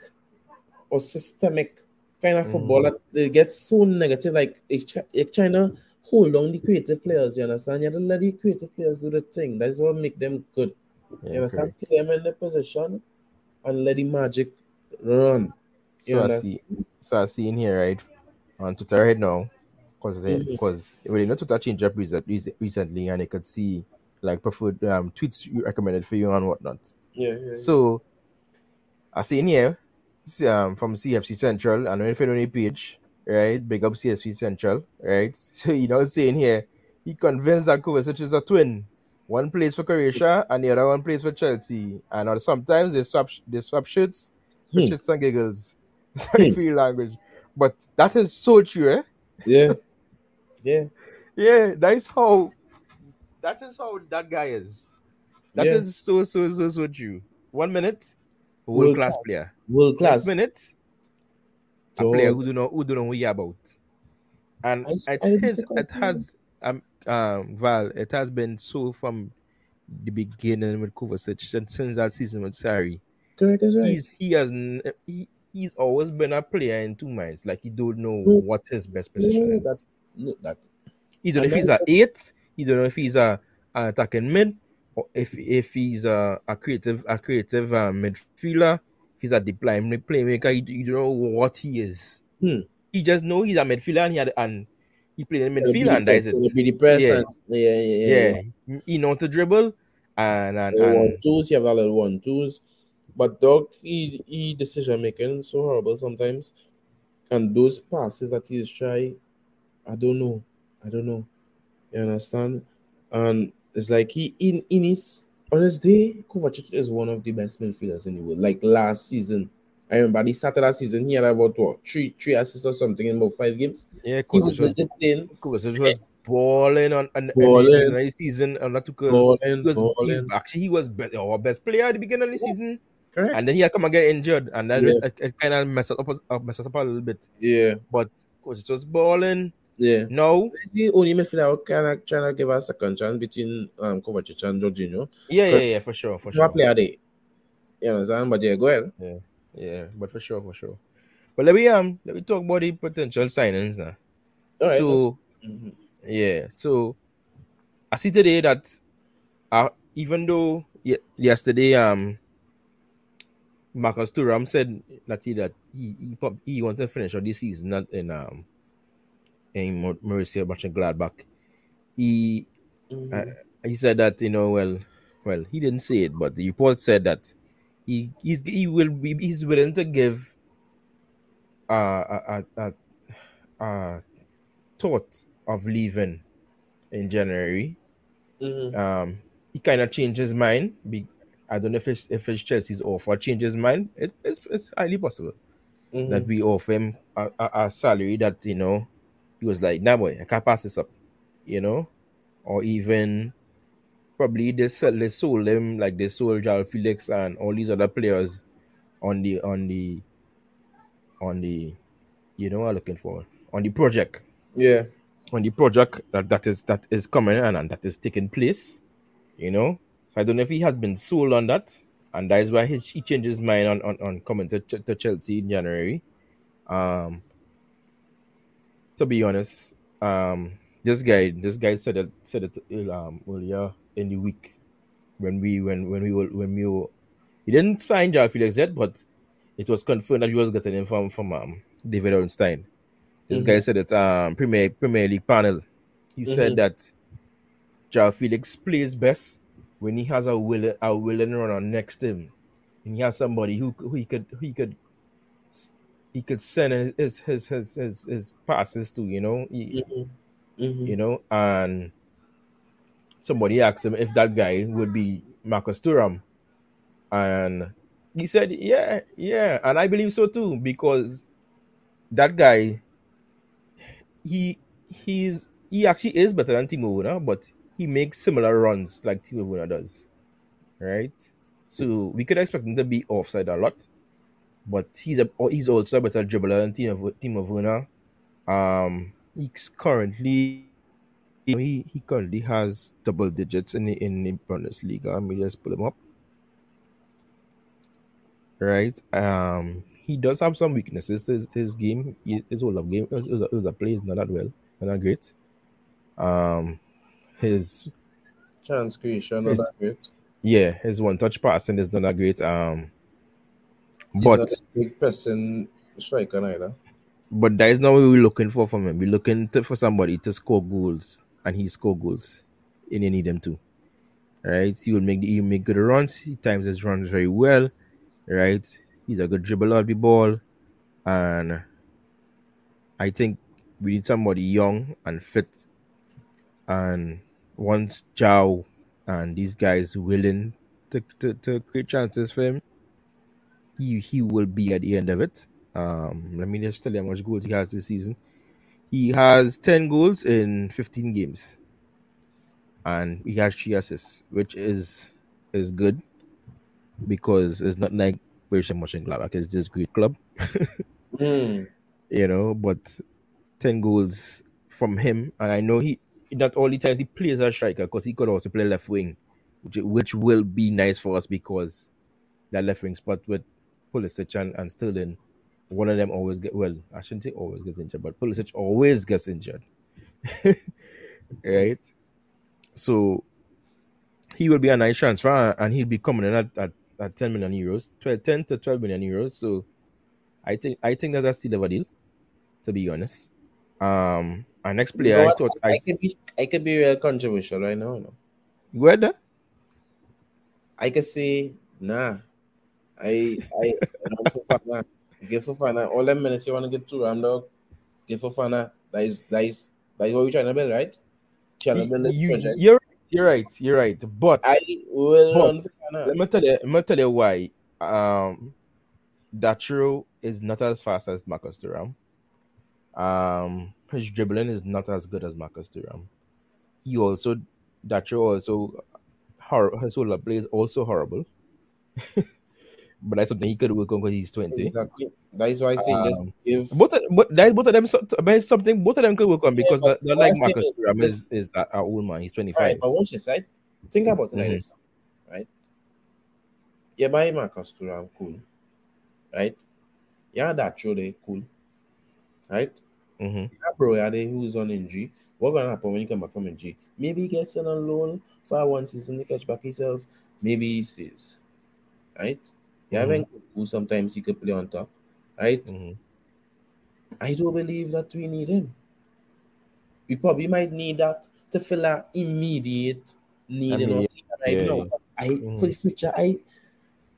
B: or systemic kind of football
A: Mm.
B: that they get so negative. Like it, trying hold on the creative players. You understand? You have to let the creative players do the thing. That's what make them good.
A: Yeah,
B: you understand? Put them in the position and let the magic run.
A: So I see. So I see in here right on Twitter right now, because
B: Mhm.
A: because well, you know Twitter changed up recently, and you could see like preferred um, tweets you recommended for you and whatnot.
B: Yeah, yeah.
A: So I see in here um, from CFC Central, and if you know the page, right? Big up CFC Central, right? [laughs] So you know, saying here, he convinced that Kovacic is a twin. One plays for Croatia and the other one plays for Chelsea. And sometimes they swap they swap shirts
B: Hmm.
A: shits and giggles. [laughs] Sorry
B: Hmm.
A: for your language, but that is so true, eh?
B: yeah, [laughs] yeah.
A: Yeah, that's how. That is how that guy is. That is
B: Yeah.
A: so so so so true. One minute, world
B: World
A: class player.
B: World class.
A: Next minute, a player who do not who don't know about. And
B: I
A: it,
B: I
A: has,
B: disagree.
A: it has um um Val, it has been so from the beginning with Kovacic and since that season with Sarri.
B: Correct, that's right.
A: He's he has he, he's always been a player in two minds. Like he don't know
B: Mm.
A: what his best position
B: No,
A: is.
B: that- that
A: He don't know if he's a eight. He don't know if he's a an attacking mid, or if if he's a, a creative a creative uh, midfielder. If he's a deep line playmaker, you, you don't know what he is.
B: Hmm.
A: He just know he's a midfielder and he had, and he played in midfield and that's it.
B: be the press
A: Yeah.
B: and yeah, yeah, yeah.
A: Yeah, he know to dribble and and, and
B: twos, you have a little one twos. But dog, he he decision making so horrible sometimes. And those passes that he's try, I don't know. I don't know. You understand? And it's like he in in his day, Kovacic is one of the best midfielders in the world. Like last season. I remember he started that season, he had about what three three assists or something in about five games.
A: yeah,
B: He was
A: Kovacic was,
B: playing,
A: Kovacic was balling on on
B: Balling.
A: season and not too good.
B: balling,
A: He was he,
B: balling.
A: actually he was be- our best player at the beginning of the season.
B: Correct?
A: and then he had come and get injured, and then
B: Yeah.
A: it, it, kind of messed up, uh, messed up a little bit.
B: Yeah,
A: But coach was balling.
B: yeah.
A: No,
B: He's the only midfielder who kind of trying to give us a second chance between um Kovacic and Jorginho.
A: yeah, yeah, yeah, for sure, for
B: What
A: sure.
B: player they? You understand? But yeah, go ahead.
A: Yeah, yeah, but for sure, for sure. But let me um let me talk about the potential signings now.
B: All right.
A: so
B: Mhm.
A: yeah, so I see today that uh, even though ye- yesterday um Marcus Thuram said that he that he he, he wants to finish out this season not in um in Marcia Mönchengladbach. He
B: Mhm.
A: Uh, he said that you know well well he didn't say it but the report said that he he's, he will be he's willing to give uh, a, a, a, a thought of leaving in January
B: Mhm.
A: um he kind of changed his mind be, I don't know if it's if it's Chelsea's offer changed his mind. It, it's, it's highly possible
B: Mhm.
A: that we offer him a, a, a salary that you know he was like nah boy I can't pass this up you know? Or even probably they sell they sold him like they sold Joao Felix and all these other players on the on the on the you know I'm looking for? On the project.
B: Yeah.
A: on the project that, that is that is coming and, and that is taking place you know so I don't know if he has been sold on that and that is why he, he changed his mind on, on, on coming to, to Chelsea in January um to be honest um this guy this guy said it said it um earlier in the week when we when when we were when we were he didn't sign Joao Felix yet but it was confirmed that he was getting him from from um, David Ornstein this
B: Mhm.
A: guy said it um Premier Premier League panel he said
B: Mhm.
A: that Joao Felix plays best when he has a willing a willing runner next to him and he has somebody who who he could who he could he could send his his his his, his passes to you know he,
B: Mhm. Mhm.
A: you know, and somebody asked him if that guy would be Marcus Thuram, and He said, "Yeah, yeah," and I believe so too because that guy, he he's he actually is better than Timo but he makes similar runs like Timo Werner does, right? So we could expect him to be offside a lot, but he's a he's also a better dribbler than Timo, Timo Werner. Um, he's currently he, he currently has double digits in the in the Bundesliga. Let me just pull him up. Right. Um, he does have some weaknesses to his, to his game. His whole game, his, his, his play is not that well, not that great. Um, his
B: Chance creation, not
A: His-
B: that great.
A: yeah, his one touch passing is not that great. Um,
B: He's
A: but
B: big person striker neither.
A: but that is not what we're looking for from him. We're looking to, for somebody to score goals, and he score goals, and you need them to. Right, he will make the, he will make good runs. He times his runs very well. Right, he's a good dribbler of the ball, and I think we need somebody young and fit. And once Jow and these guys willing to, to, to create chances for him, he he will be at the end of it. Um, let me just tell you how much goals he has this season. He has 10 goals in 15 games. And he has three assists, which is is good because it's not like Borussia Mönchengladbach is this great club, [laughs]
B: Hmm.
A: you know, but 10 goals from him. And I know he not all the times he plays as striker because he could also play left wing, which, which will be nice for us because that left wing spot with Pulisic and, and Sterling, one of them always get well. I shouldn't say always gets injured, but Pulisic always gets injured, [laughs] right? So he will be a nice transfer, and he'll be coming in at, at, at 10 million euros, 12, 10 to 12 million euros. So I think I think that that's still a deal, to be honest. Um, our next
B: You
A: player,
B: know
A: I thought
B: I
A: I
B: could be I could be real controversial right now. You know?
A: whether
B: I could say nah. I I I'm Fofana. Give Fofana all them minutes you want to get to Ram dog. Give Fofana. That is that is that is what we're trying to build, right? Trying to build this
A: you,
B: project.
A: you're you're right, you're right. But
B: I will
A: But- let me tell you, let me tell you why. Um, Datro is not as fast as Marcus Thuram. Um, his dribbling is not as good as Marcus Thuram. He also Datro also hor- his whole play is also horrible. [laughs] but that's something he could work on because he's twenty.
B: Exactly. That is why I say just
A: Um,
B: give
A: Both of, but that both of them but it's something both of them could work on because
B: but
A: they're, they're
B: what I
A: like Marcus
B: is
A: Thuram is is old man. He's 25.
B: Right, but this, right? Think about it like
A: Mhm.
B: this, right? You buy Marcus Thuram, cool, right? Yeah, that show they cool, right?
A: Mm-hmm.
B: Yeah, bro, yeah, they who's on injury. What gonna happen when you come back from injury? Maybe he gets sent on loan for one season to catch back himself. Maybe he stays, right? You have
A: Mhm.
B: who sometimes he could play on top, right?
A: Mm-hmm.
B: I do believe that we need him. We probably might need that to fill our immediate need in our team right
A: yeah,
B: now.
A: yeah.
B: But I
A: Mhm.
B: for the future, I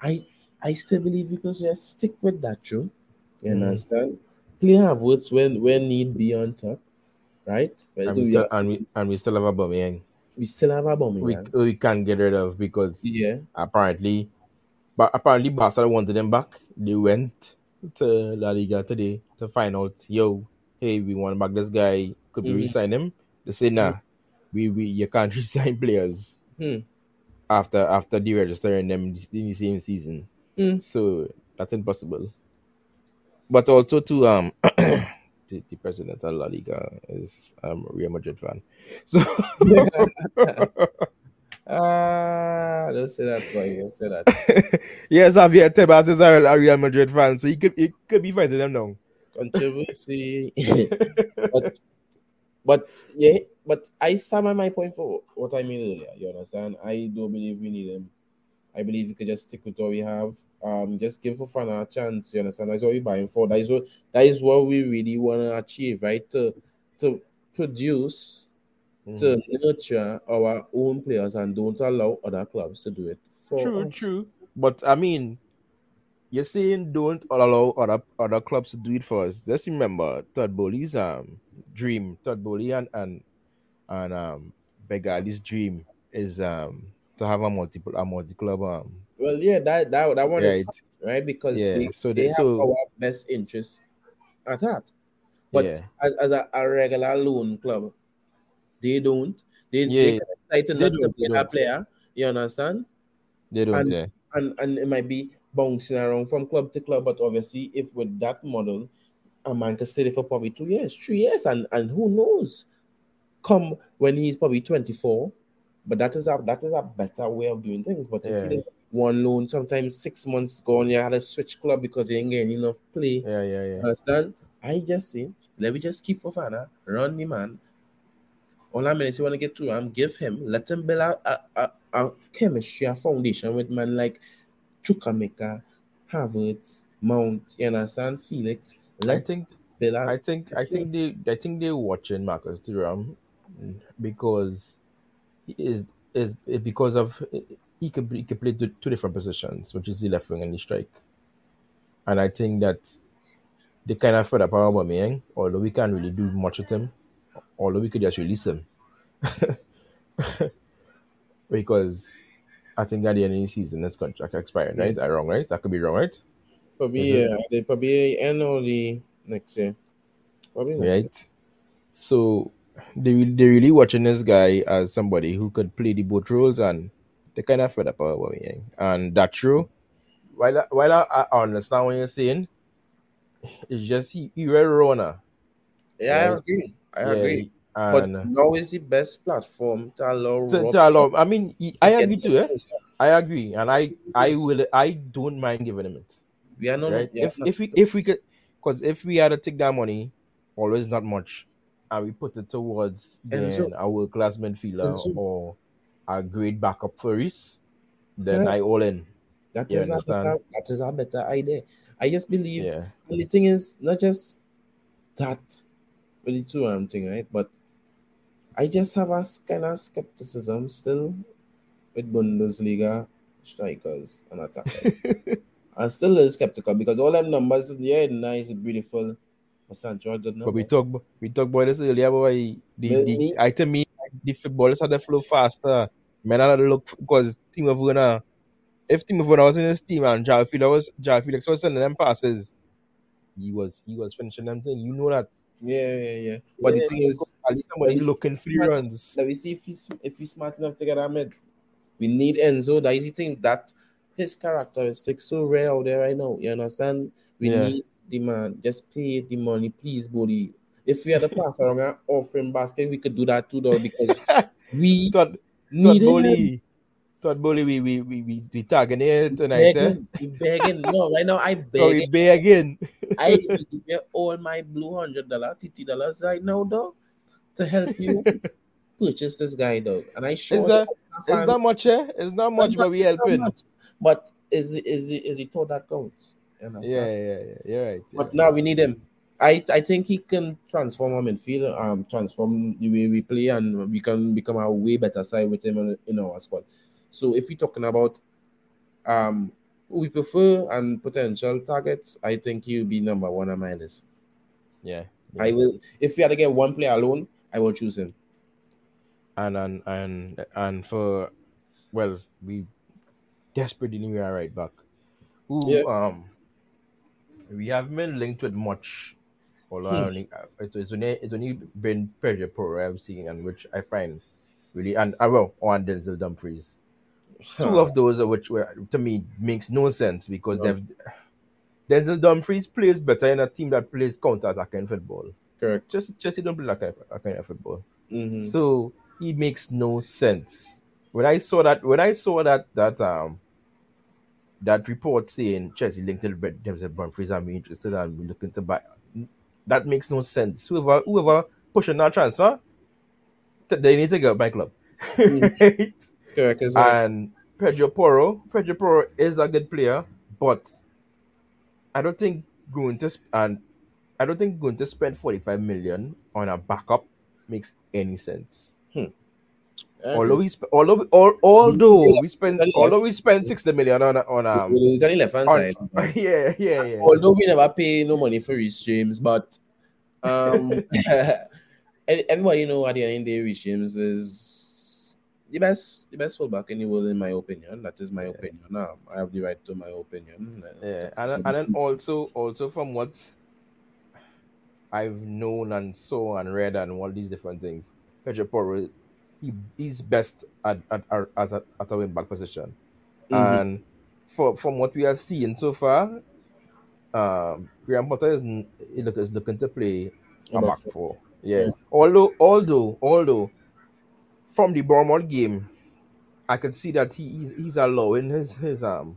B: I I still believe we could just stick with that true. You
A: Mhm.
B: understand? Play Havertz when when need be on top, right?
A: And we still and we and we still have a Aubameyang.
B: we still have a bomb
A: we we can't get rid of because
B: Yeah.
A: apparently, but apparently Barca wanted them back. They went to La Liga today to find out, yo, hey, we want back this guy. Could we
B: Mhm.
A: resign him? They say, nah, we we you can't [laughs] resign players
B: Hmm.
A: after after deregistering them in the same season.
B: Hmm.
A: So that's impossible. But also to um. [clears throat] The, the president of La Liga is um, a Real Madrid fan, [laughs] so [laughs]
B: Ah, don't say that, boy. Don't say that. [laughs]
A: yes, Javier Tebas is a a Real Madrid fan, so he could he could be fighting them now.
B: Controversy. but but yeah, but I stand by my point for what I mean earlier. You understand? I do believe we need him. I believe we could just stick with what we have. Um, just give Fofana a chance. You understand? That's what we're buying for. That is what that is what we really want to achieve, right? To to produce, to nurture our own players and don't allow other clubs to do it for
A: True,
B: us.
A: true. But I mean, you're saying don't allow other other clubs to do it for us. Just remember Todd Boehly's um dream. Todd Boehly and and and um Eghbali's dream is um to have a multiple a multi club um
B: Well, yeah, that that, that one is
A: Right.
B: fine, right because
A: Yeah,
B: they,
A: so
B: they
A: they-
B: have
A: so-
B: our best interest at heart. But
A: Yeah.
B: as, as a, a regular loan club, they don't. They
A: Yeah,
B: they excited
A: they
B: not to
A: don't,
B: play
A: they
B: that player. You understand?
A: They don't.
B: And-
A: yeah.
B: and and it might be bouncing around from club to club. But obviously, if with that model, a man can stay for probably two years, three years, and and who knows, come when he's probably twenty four. But that is a that is a better way of doing things. But you see this one loan, sometimes six months gone, you had to switch club because you ain't getting enough play.
A: Yeah, yeah, yeah.
B: Understand? I just say, let me just keep Fofana, run the man. All I'm minutes you want to get through him, give him, let him build a, a, a, a chemistry, a foundation with man like Chukwuemeka, Havertz, Mount, you understand? Felix.
A: I
B: Let
A: think
B: build a,
A: I think I think they I think they're watching Marcus Thuram because is is because of he can he can play two, two different positions, which is the left wing and the strike. And I think that they kind of fed up our Aubameyang, although we can't really do much with him, although we could just release him. [laughs] because I think at the end of the season his contract expired, right? I'm wrong, right? That could be wrong, right?
B: probably,
A: Mhm.
B: uh, they probably end only next year. Probably next year.
A: right? So they they really watching this guy as somebody who could play the both roles, and they kind of fed up about Aubameyang, and that's true. While I, while I, I understand what you're saying, it's just he, he read runner,
B: Yeah, I agree. I
A: yeah,
B: agree. But
A: and
B: now is the best platform to allow
A: to, to allow, I mean, he, I agree too. Eh? I agree, and I I will I don't mind giving him it.
B: We are not
A: right?
B: we are
A: If
B: not-
A: if we if we could, because if we had to take that money, always not much, and we put it towards
B: And so-
A: then a world class midfielder
B: so-
A: or a great backup for Reece, then. I all in.
B: That
A: You
B: is a better, that is a better idea. I just believe
A: Yeah,
B: the thing is not just that with the Thuram thing, right? But I just have a kind of skepticism still with Bundesliga strikers and attackers. [laughs] I'm still a little skeptical because all them numbers, yeah, nice, beautiful. But Sancho had
A: but we talk we talked about this earlier. But the,
B: Me-
A: the
B: me-
A: I to me the footballers had to flow faster. Men had to look because Timo Werner. If Timo Werner was in his team and Joao Felix was Joao Felix was sending them passes, he was he was finishing them thing. You know that.
B: Yeah, yeah, yeah. But
A: Yeah,
B: the thing is,
A: at least somebody looking three
B: Smart-
A: runs.
B: let me see if he's if he's smart enough to get mid. We need Enzo. That is the thing that his characteristics so rare out there right now. You understand? We
A: Yeah.
B: need the man. Just pay the money, please, buddy. If we had a pass around and offering basket, we could do that too, though, because [laughs] we
A: Todd,
B: need him.
A: Boehly. Todd Boehly, we we we we, we tagging it tonight. Eh?
B: Begging, we begging. No, right now I [laughs]
A: So we
B: beg.
A: begging. [laughs]
B: I give you all my blue hundred dollar, TT dollars right now, dog, to help you purchase this guy, dog. And I sure
A: Is that it's not much, eh? It's not much, but we helping.
B: much. But is it is it is it all that counts? You understand?
A: Yeah, yeah, yeah. You're right.
B: But now we need him. I I think he can transform our midfield, um, transform the way we play, and we can become a way better side with him in, in our squad. So if we're talking about um who we prefer and potential targets, I think he'll be number one on my list.
A: yeah.
B: I will if we had to get one player alone, I will choose him.
A: and and and and for well, we desperately need a right back. Who
B: Yeah.
A: um we haven't been linked with much. Although I
B: Hmm.
A: only, uh, it's, it's only it's only been Pedro Porro I'm seeing, and which I find really and uh, well on Denzel Dumfries. Two of those which were to me makes no sense because
B: No.
A: they've Denzel Dumfries plays better in a team that plays counter attacking football.
B: correct.
A: Just Chelsea don't play that kind of, that kind of football.
B: Mhm.
A: So he makes no sense. When I saw that, when I saw that that um that report saying Chelsea linked to Brett Denzel Dumfries, I'm interested and we're looking to buy. That makes no sense. Whoever whoever pushing that transfer, they need to go by club,
B: Mm. [laughs]
A: right?
B: Correct. well.
A: And Pedro Porro, Pedro Porro is a good player, but I don't think going to sp- and I don't think going to spend 45 million on a backup makes any sense. Although we sp- although we- al- although we spend although we spend 60 million on a- on um
B: it's on the left hand
A: on-
B: side.
A: yeah yeah yeah
B: Although we never pay no money for Reece James, but um, [laughs] [laughs] everybody know at the end of the day, Reece James is the best the best fullback in the world in my opinion. That is my opinion. Um, I have the right to my opinion.
A: Yeah, and, and then also also from what I've known and saw and read and all these different things, Pedro Porro, he he's best at at at, at, a, at a wing back position,
B: Mhm.
A: and for from what we have seen so far, um, Graham Potter is, n- he look, is looking to play a back
B: four.
A: Yeah.
B: Yeah.
A: Although although although from the Bournemouth game, I could see that he, he's he's allowing his his um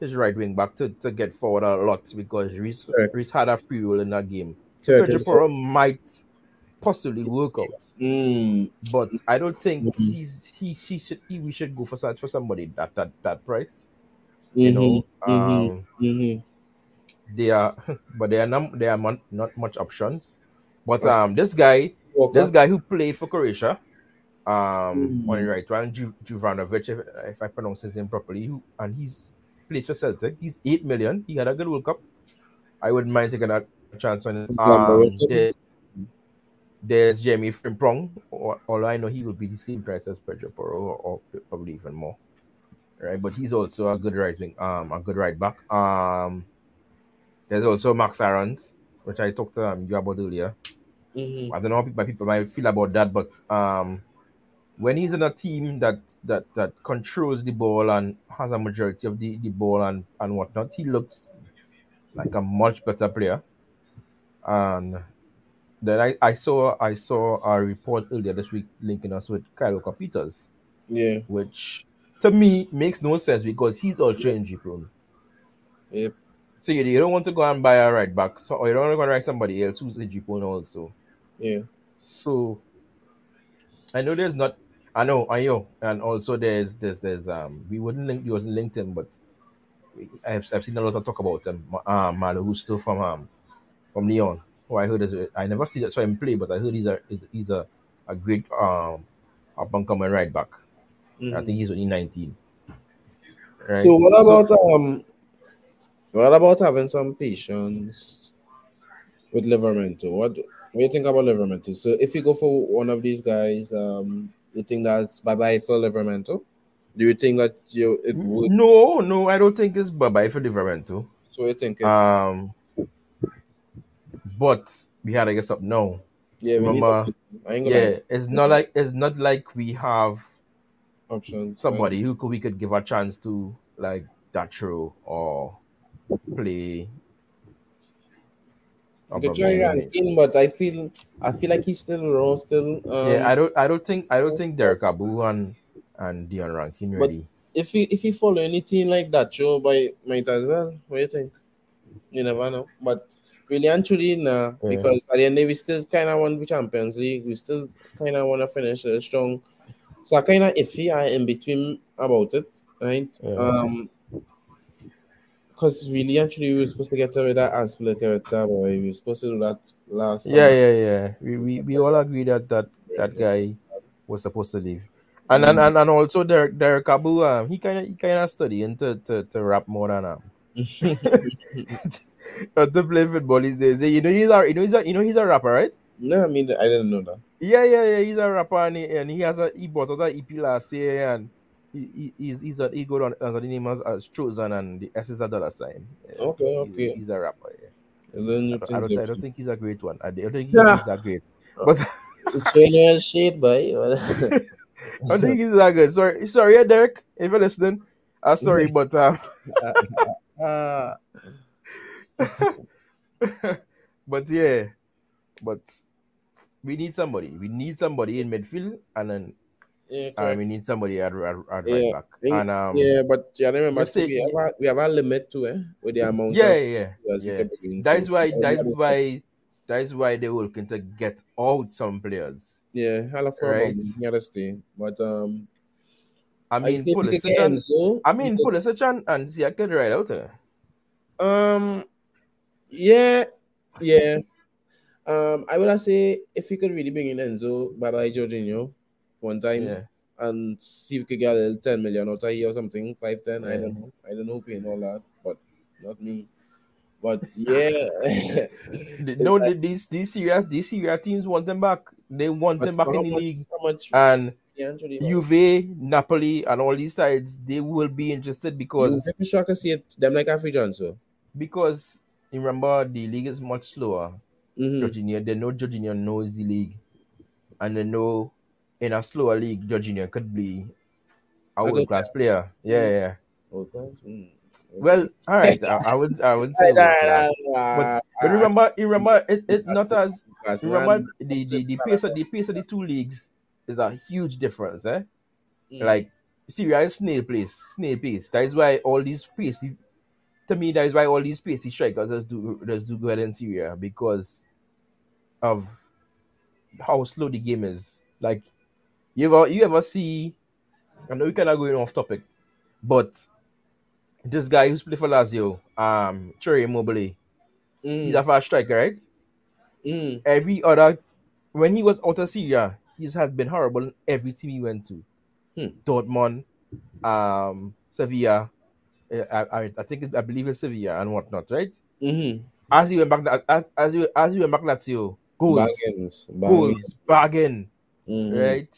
A: his right wing back to, to get forward a lot because
B: Reece.
A: Reece had a free role in that game. Pedro Porro might possibly work out,
B: Mm,
A: but I don't think
B: Mhm.
A: he's he he should he, we should go for such for somebody that that that price. You know,
B: mhm, mhm,
A: um,
B: mhm.
A: they are, [laughs] but they are not they are not, not much options. But um, this guy
B: Walker.
A: this guy who played for Croatia, um,
B: Mm.
A: on the right one, Ju- Juranovic, if, if I pronounce his name properly, who, and he's played for Celtic. He's eight million. He had a good World Cup. I wouldn't mind taking a chance on it. Um, there's Jeremie Frimpong. Or, all I know, he will be the same price as Pedro Porro, or, or probably even more. Right, but he's also a good right wing, um, a good right back. Um, there's also Max Aarons, which I talked to um, you about earlier.
B: Mhm.
A: I don't know how people, people might feel about that, but um, when he's in a team that that that controls the ball and has a majority of the, the ball and and whatnot, he looks like a much better player. And then I, I saw I saw a report earlier this week linking us with Kyle Peters,
B: Yeah.
A: which to me makes no sense because he's ultra injury prone.
B: Yep.
A: So you, you don't want to go and buy a right back, so or you don't want to go and write somebody else who's injury prone also.
B: Yeah.
A: So I know there's not I know, I know. And also there's there's there's um we wouldn't link he wasn't LinkedIn, but I've I've seen a lot of talk about him. Um Malo still from um from Lyon. Who I heard is I never see that saw him play, but I heard he's a he's, he's a, a great um up and coming right back. I
B: Mhm.
A: think he's only nineteen. Right.
B: So what about um what about having some patience with Livramento? What what do you think about Livramento? So if you go for one of these guys, um you think that's bye bye for Livramento? Do you think that you it would
A: no, no, I don't think it's bye bye for Livramento.
B: so you think it,
A: Um but we had to get up now.
B: yeah
A: remember-
B: I ain't gonna
A: Yeah, it's not like it's not like we have
B: options.
A: somebody who could, we could give a chance to like Datro or play.
B: Try Rankine, but I feel I feel like he's still raw still. Um,
A: yeah, I don't I don't think I don't think Derrick Abu and and Dion
B: Rankine
A: ready.
B: if you if you follow anything like that, Joe, by might as well. What do you think? You never know. But really and truly, nah,
A: Yeah.
B: because at the end we still kind of want the Champions League. We still kind of want to finish uh, strong. So I kind of iffy. I in between about it, right?
A: Yeah.
B: Um, because really truly, we were supposed to get of that Azpilicueta character, boy. We were supposed to do that last.
A: Yeah,
B: summer.
A: yeah, yeah. We, we we all agree that that that guy was supposed to leave. And and, and, and also Derrick Derrick Abu, um, he kind of he kind of studying to, to to rap more than um [laughs] to play football these days. You know he's a you know he's a you know he's a rapper, right?
B: no, I mean I didn't know that.
A: Yeah, yeah, yeah. He's a rapper and he, and he has a he bought out a EP last year and he, he he's he's a he go on under the name as, as Chosen and the S is a dollar sign.
B: Okay,
A: he's-
B: okay.
A: He's, a rapper. Yeah.
B: I
A: I, don't, I, don't, I don't think he's a great one. I don't think he's,
B: Yeah.
A: a great. But
B: It's general shit, boy. [laughs]
A: I don't think he's that good. Sorry, sorry, yeah, Derrick, if you're listening. Uh, sorry, [laughs] but um,
B: uh, [laughs]
A: but yeah, but we need somebody. We need somebody in midfield, and then
B: yeah,
A: uh, we need somebody at, at, at
B: Yeah,
A: right back. And um,
B: yeah, but yeah, remember
A: say-
B: we have a, we have a limit to it with the amount.
A: yeah, yeah, yeah.
B: can bring in.
A: That's why. That's why. That's why they were looking to get out some players.
B: Yeah, for
A: Right.
B: right. You gotta stay, but um,
A: I
B: I
A: mean,
B: we could
A: Pulisic and
B: Enzo.
A: I mean,
B: could-
A: Pulisic and, and Ziyech could right out there.
B: Um, yeah, yeah. Um, I would say if we could really bring in Enzo, bye bye Jorginho, one time,
A: Yeah.
B: and see if we could get a little ten million out of here or something, five ten. I
A: Yeah.
B: don't know. I don't know paying all that, but not me. But yeah, [laughs]
A: No, [laughs] the- these these Serie A these Serie A teams want them back. They want them back in the
B: much-
A: league,
B: how much?
A: and. Juve, Napoli, and all these sides, they will be interested because
B: You sure can see it, them like African, so.
A: because remember the league is much slower.
B: Mm-hmm.
A: Jorginho, they know Jorginho knows the league, and they know in a slower league, Jorginho could be a world class player. Yeah, yeah.
B: Oh, that's, mm.
A: Well, all right. I, I would, I would say. [laughs] World-class. But, but remember, you remember it, it not as remember the, the, the pace of the pace of the two leagues is a huge difference, eh?
B: Mm.
A: Like Serie A is snail pace, snail pace. That is why all these pacey to me that is why all these pacey strikers just do just do well in Serie A because of how slow the game is. Like you ever you ever see I know we cannot go going off topic, but this guy who's played for Lazio, um Ciro Immobile, he's a fast striker, right?
B: Mm.
A: every other when he was out of Serie A, he has been horrible in every team he went to.
B: Hmm.
A: Dortmund, um, Sevilla, uh, I, I, I think it- I believe it's Sevilla and whatnot, right?
B: Mm-hmm.
A: As he went back, as as he, as you went back Lazio, goals,
B: Bargains. Bargains.
A: goals, bargain,
B: Mhm.
A: right?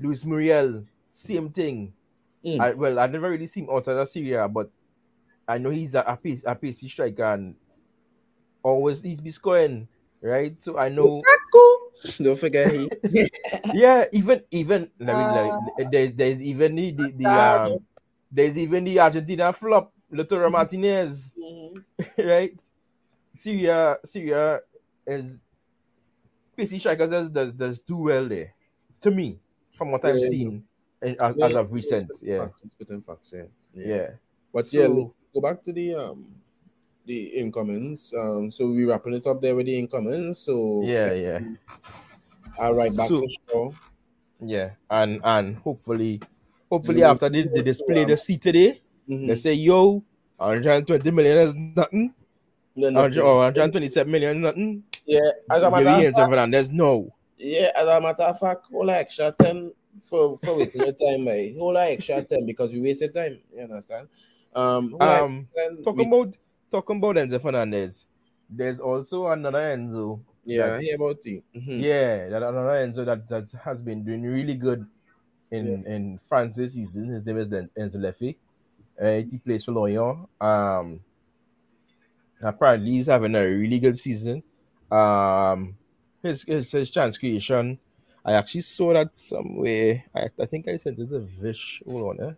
A: Luis Muriel, same thing.
B: Mm.
A: I, well, I never really seen him outside of Serie A, but I know he's a, a pace a pacey striker and always he's be scoring, right? So I know.
B: Lukaku. [laughs] Don't forget he. [laughs]
A: yeah, even even let me like, there's there's even the the, the um there's even the Argentina flop Lautaro Martinez,
B: Mhm. [laughs]
A: right? Serie A Syria is PC strikers does, does does do well there. To me, from what I've
B: Yeah.
A: seen in, as,
B: Yeah,
A: as of
B: it's
A: recent, yeah.
B: facts, it's good in facts, yeah.
A: Yeah.
B: But
A: So-
B: yeah, go back to the um the incomings. Um, so we wrapping it up there with the incomings. So
A: Yeah, yeah.
B: All right, back
A: So-
B: to the show.
A: Yeah. And and hopefully hopefully
B: Yeah.
A: after they, they display the seat today,
B: Mhm.
A: they say yo 120 million is nothing.
B: No,
A: 100
B: no,
A: or 127 million is nothing.
B: yeah, as a matter of fact,
A: Fernandez, no.
B: yeah, as a matter of fact, whole extra ten for for wasting your time, mate. Whole extra ten because we wasted time. You understand? Um,
A: Um,
B: extra 10,
A: Talking
B: we-
A: about talking about Enzo Fernandez, there's also another Enzo.
B: yeah, hear about it. Mhm.
A: Yeah, that another Enzo that, that has been doing really good in in France this season. His name is Enzo Le Fée. Uh, he plays for Lorient. Um, apparently he's having a really good season. Um, his his, his chance creation. I actually saw that somewhere. I, I think I sent it to Vish. Hold on, eh?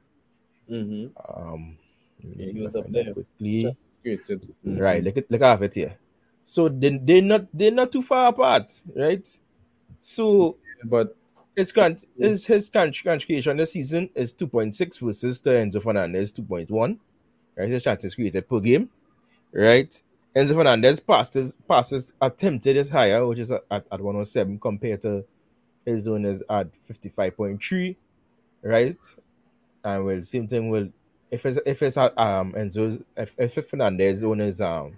B: Mhm.
A: Um, let me
B: Yeah,
A: see
B: he was up there.
A: quickly.
B: Created. Mhm.
A: Right, look at look at it here. So they they not they're not too far apart, right? So
B: But
A: his con his his con- contribution this season is two point six versus the Enzo Fernandez two point one. Right, his chances created per game, right? Enzo Fernandez passes passes attempted is higher, which is at, at one hundred seven compared to his own is at fifty five point three, right? And well, same thing will if it's if it's uh, um Enzo's if if Fernandez own is um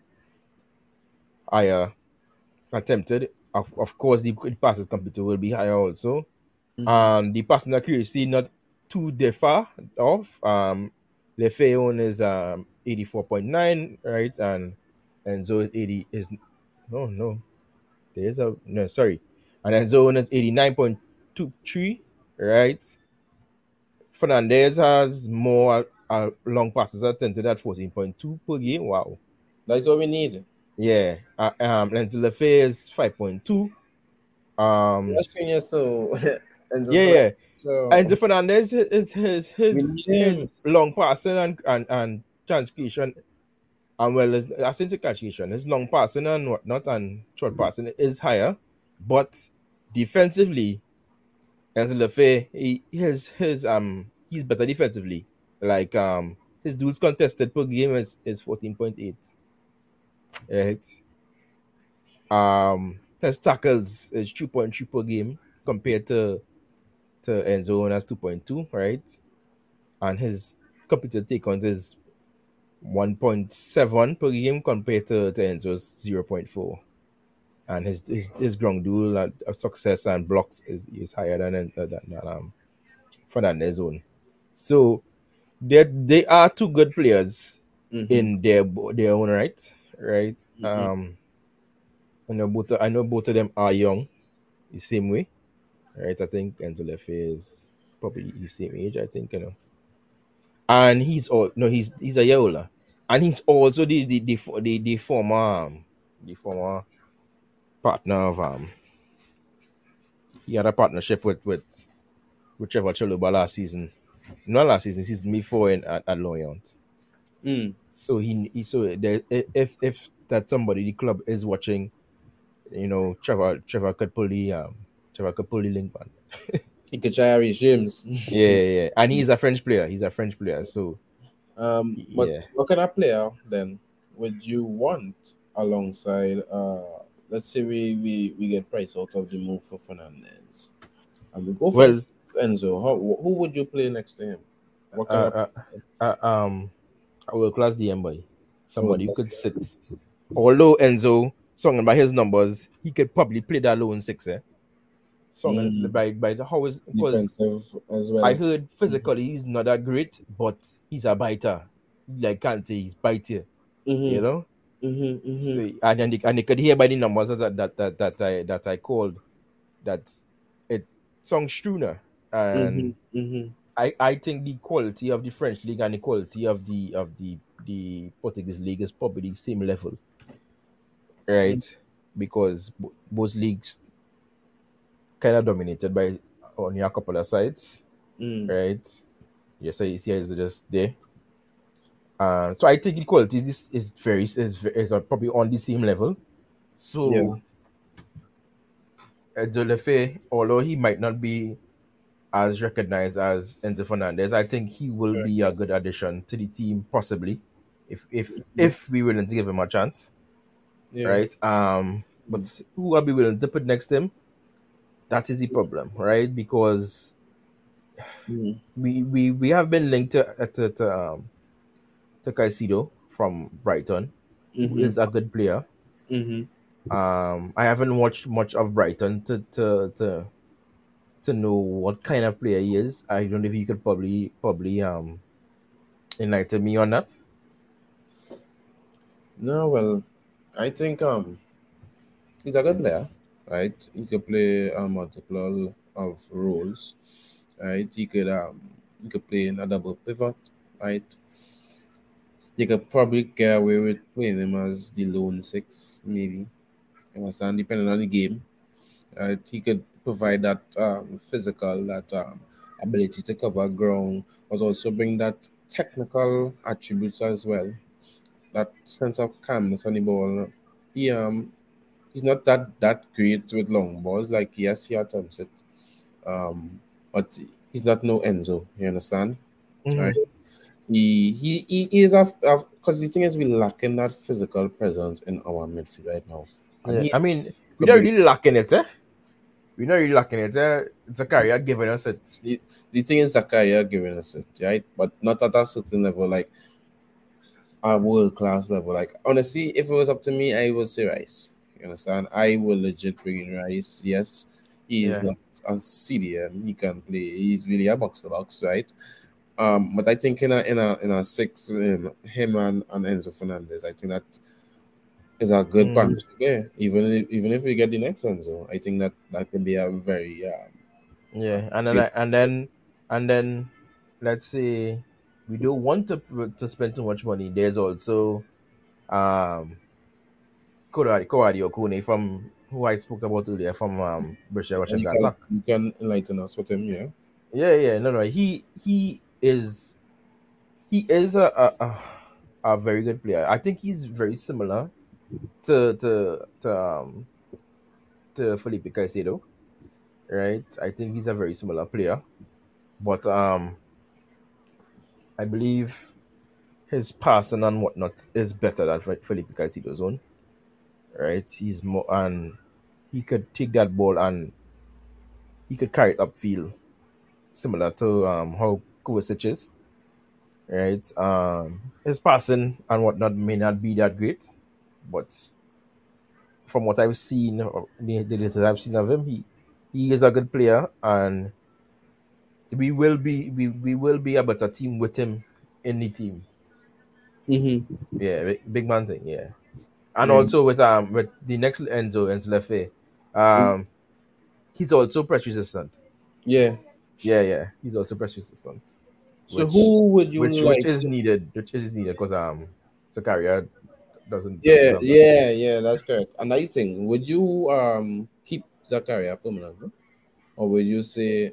A: higher attempted, of, of course the, passes computer will be higher also.
B: Mhm.
A: Um the passing accuracy not too differ off. Um Lefeon is um eighty four point nine, right? And Enzo is eighty is no no. There's a no sorry. And Enzo is eighty nine point two three, right? Fernandez has more long passes attempted at 14.2 per game. Wow.
B: that's what we need.
A: Yeah. Uh, um, and Le Fée is 5.2. Um, [laughs]
B: so.
A: yeah, yeah.
B: So,
A: And Fernandez his his his, his long passing and and, and chance creation and well his, I think the catch his long passing and whatnot and short passing is higher, but defensively, Enzo Le Fée, he his his um he's better defensively. Like um his duels contested per game is is fourteen point eight. Right. Um his tackles is two point three per game compared to to Enzo and that's 2.2, right? And his computer take on is 1.7 per game compared to, to Enzo's 0.4. And his his, his ground duel and success and blocks is, is higher than, uh, than, than um, Fernandez own. So they they are two good players
B: Mhm.
A: in their their own right, right?
B: Mhm.
A: Um, I know both I know both of them are young, the same way, right? I think Enzo Le Fée is probably the same age. I think you know, and he's all no, he's he's a year older, and he's also the the the, the, the former um, the former partner of um. He had a partnership with with with Trevoh Chalobah last season, not last season, season before in at, at Lorient.
B: Mm.
A: So he, he so there, if if that somebody the club is watching, you know, Trevoh Trevoh could pull the um Trevoh could pull the link man.
B: He could try Harry James. [laughs]
A: yeah, yeah, and he's a French player. He's a French player. So
B: Um, but
A: Yeah.
B: what kind of player then would you want alongside? Uh, let's say we we, we get price out of the move for Fernandez, and we go for
A: Well-
B: Enzo. How, who would you play next to him? What kind of
A: uh, uh, uh, um, I will class DM boy, somebody who could sit. Although Enzo, song by his numbers, he could probably play that lone six. Eh? Song
B: Mm.
A: by by the how is
B: defensive as well?
A: I heard physically he's not that great, but he's a biter. Like can't say he's bitey,
B: Mhm,
A: you know.
B: mhm, mhm.
A: So, and and they, and they could hear by the numbers that that that, that I that I called that it song Struner and.
B: Mhm, mhm.
A: I, I think the quality of the French league and the quality of the of the the Portuguese league is probably the same level, right? Because bo- both leagues kind of dominated by only a couple of sides,
B: Mm.
A: right? Yes, so see, it's just there. Uh, so I think the quality is is very is, is probably on the same level. So,
B: Yeah.
A: Although he might not be as recognized as Enzo Fernandez, I think he will be a good addition to the team, possibly, if if if we willing to give him a chance,
B: Yeah.
A: right? Um, but who are we willing to put next to him? That is the problem, right? Because
B: Mhm.
A: we we, we have been linked to uh, to, to um to Caicedo from Brighton, who
B: Mhm.
A: is a good player.
B: Mhm.
A: Um, I haven't watched much of Brighton to to to to know what kind of player he is. I don't know if you could probably probably um enlighten me on that.
B: No, well, I think um he's a good player, right? He could play a multiple of roles, right? He could um he could play in a double pivot, right? You could probably get away with playing him as the lone six, maybe. You understand, depending on the game. Right? He could provide that um, physical, that um, ability to cover ground, but also bring that technical attributes as well. That sense of calmness on the ball. He um he's not that that great with long balls. Like yes, he attempts it, um, but he's not no Enzo. You understand? Right. He he he is a because the thing is we lacking that physical presence in our midfield right now.
A: Yeah,
B: he-
A: I mean, we're not really lacking it, eh? We're not really lacking it. Eh? Zakaria giving us it.
B: the, the thing is Zakaria giving us it, right? But not at a certain level, like a world class level. Like honestly, if it was up to me, I would say Rice. You understand? I will legit bring in Rice. Yes, he is
A: Yeah.
B: not a CDM. He can play. He's really a box to box, right? Um, but I think in a in a in a six, um, him and, and Enzo Fernandez, I think that is a good
A: Mm.
B: partnership. Yeah, even if, even if we get the next Enzo, I think that that could be a very um,
A: Yeah, and then I, and then and then let's say we don't want to to spend too much money. There's also um Kouadio Kouadio Okune from who I spoke about earlier from um British
B: you
A: Russian
B: can, you can enlighten us with him, yeah.
A: Yeah, yeah, no, no. He he is he is a a, a, a very good player. I think he's very similar to to to um to Felipe Caicedo, right? I think he's a very similar player, but um, I believe his passing and whatnot is better than Fe- Felipe Caicedo's own, right? He's more and he could take that ball and he could carry it upfield, similar to um how Kovacic is, right? Um, his passing and whatnot may not be that great, but from what I've seen, the, the little I've seen of him, he he is a good player, and we will be we, we will be a better team with him in the team.
B: Mm-hmm.
A: Yeah, big, big man thing. Yeah, and
B: Yeah.
A: also with um with the next Enzo Enzo Le Fée, um, he's also press resistant.
B: Yeah.
A: Yeah, yeah, he's also press resistant.
B: So
A: Which-
B: who would you
A: which
B: like?
A: which is needed, which is needed because um Zakaria doesn't.
B: yeah,
A: doesn't
B: yeah, yeah, that's correct. Another thing, would you um keep Zakaria permanently? Or would you say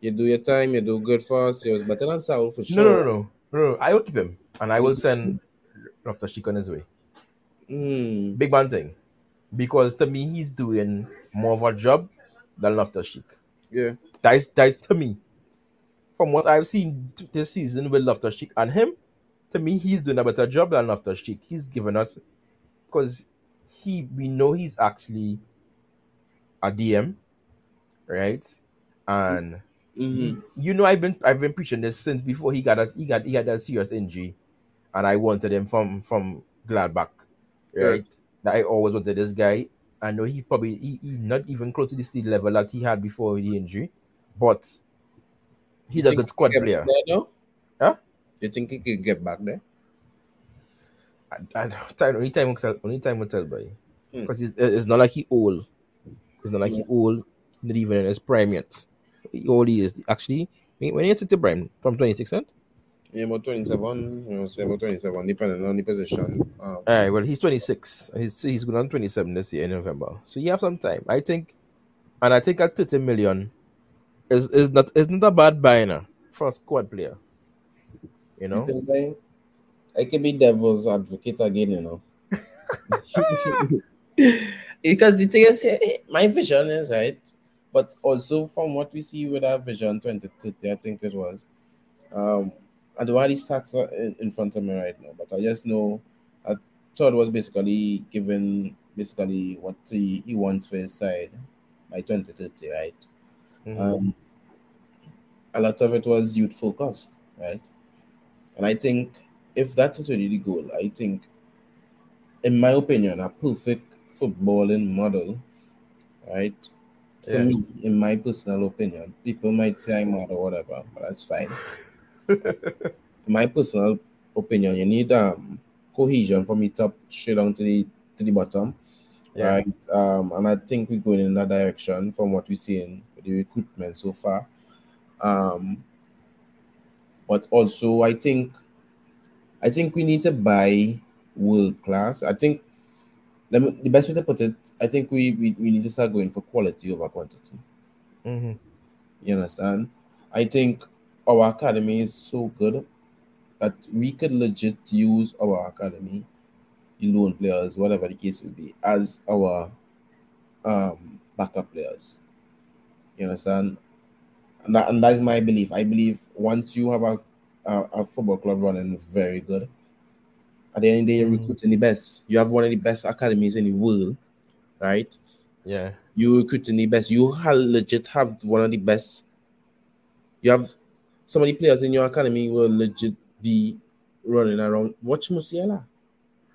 B: you do your time, you do good for us, it was better than Saul for sure?
A: No, no, no, no, no. I will keep him, and I will send Loftus Cheek on his way.
B: Mm,
A: Big man thing, because to me he's doing more of a job than Loftus Cheek.
B: yeah.
A: That is that is to me. From what I've seen this season with Loftus Cheek and him, to me he's doing a better job than Loftus Cheek. He's given us because he we know he's actually a DM, right? And
B: Mhm.
A: you know I've been I've been preaching this since before he got that he got he got that serious injury, and I wanted him from from Gladbach, right? That I always wanted this guy. I know he probably he, he not even close to the speed level that he had before the injury, but he's
B: You
A: a good squad player. Huh?
B: You think he could get back there?
A: And time, only time will tell. Only time will tell, boy.
B: Hmm.
A: Because it's, it's not like he old. It's not like he old. Not even in his prime yet. He all he is actually. When he gets to prime from twenty six, right?
B: Yeah, about 27, you know, say about 27, depending on the position. Um,
A: All right. Well, he's twenty six. He's he's going on twenty seven this year in November. So you have some time. I think, and I think at thirty million, is is not is not a bad buy now for a squad player. You know.
B: I, I can be devil's advocate again, you know. [laughs] because the thing is, eh, my vision is right, but also from what we see with our vision 2030, I think it was. Um, I don't have the stats uh, in, front of me right now, but I just know I thought was basically given basically what he, he wants for his side by 2030, right?
A: Mhm.
B: um, a lot of it was youth focused, right? And I think if that is really the goal, I think, in my opinion, a perfect footballing model, right? For
A: Yeah.
B: me, in my personal opinion, people might say I'm mad or whatever, but that's fine. [laughs] in my personal opinion, you need um cohesion from the top straight down to the to the bottom
A: Yeah.
B: right? Um, and I think we're going in that direction from what we're seeing with the recruitment so far. Um, but also, I think, I think we need to buy world class. I think let me, the best way to put it, I think we, we we need to start going for quality over quantity.
A: Mhm.
B: You understand? I think our academy is so good that we could legit use our academy, the loan players, whatever the case will be, as our um, backup players. You understand? And that, and that is my belief. I believe once you have a, a, a football club running very good, at the end of the day, you're
A: Mhm.
B: recruiting the best. You have one of the best academies in the world, right?
A: Yeah.
B: you recruiting the best. You have legit have one of the best. You have so many players in your academy will legit be running around. Watch Musiala,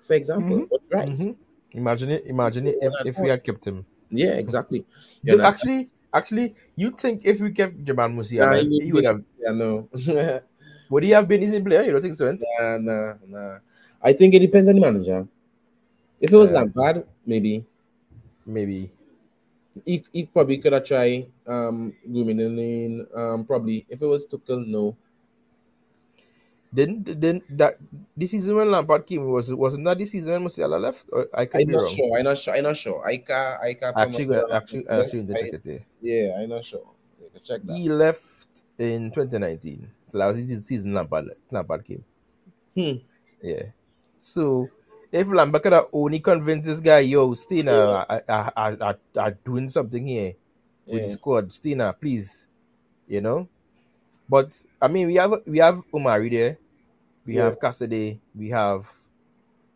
B: for example.
A: Mhm.
B: Watch Rice.
A: Mhm. Imagine it. Imagine it if, if we had kept him.
B: Yeah, exactly.
A: Actually, actually, you think if we kept Jamal
B: Nah,
A: Musiala,
B: he
A: he would have
B: Yeah, no. [laughs]
A: would he have been his player? You don't think so? eh?
B: nah, nah, nah. I think it depends on the manager. If it was
A: Yeah.
B: Lampard, maybe
A: Maybe.
B: he, he probably could have tried um grooming him in. Um, probably if it was Tuchel, no.
A: Didn't didn't that this season when Lampard came was wasn't that this season when Musiala left? Or I could
B: I'm
A: be
B: not
A: wrong.
B: sure. I'm not sure. I'm not sure. I can't. I can't.
A: Actually, go- actually,
B: Yes,
A: actually,
B: I-
A: check it. here.
B: Yeah, I'm not sure. Can check that.
A: He left in 2019. So that was the season Lampard Lampard came.
B: Hmm.
A: Yeah. So if Lampard could have only convinced this guy, yo, Stina, I, I, I, I, I doing something here with
B: Yeah.
A: the squad, Stina, please, you know. But I mean, we have we have Omari there, we
B: Yeah.
A: have Cassidy, we have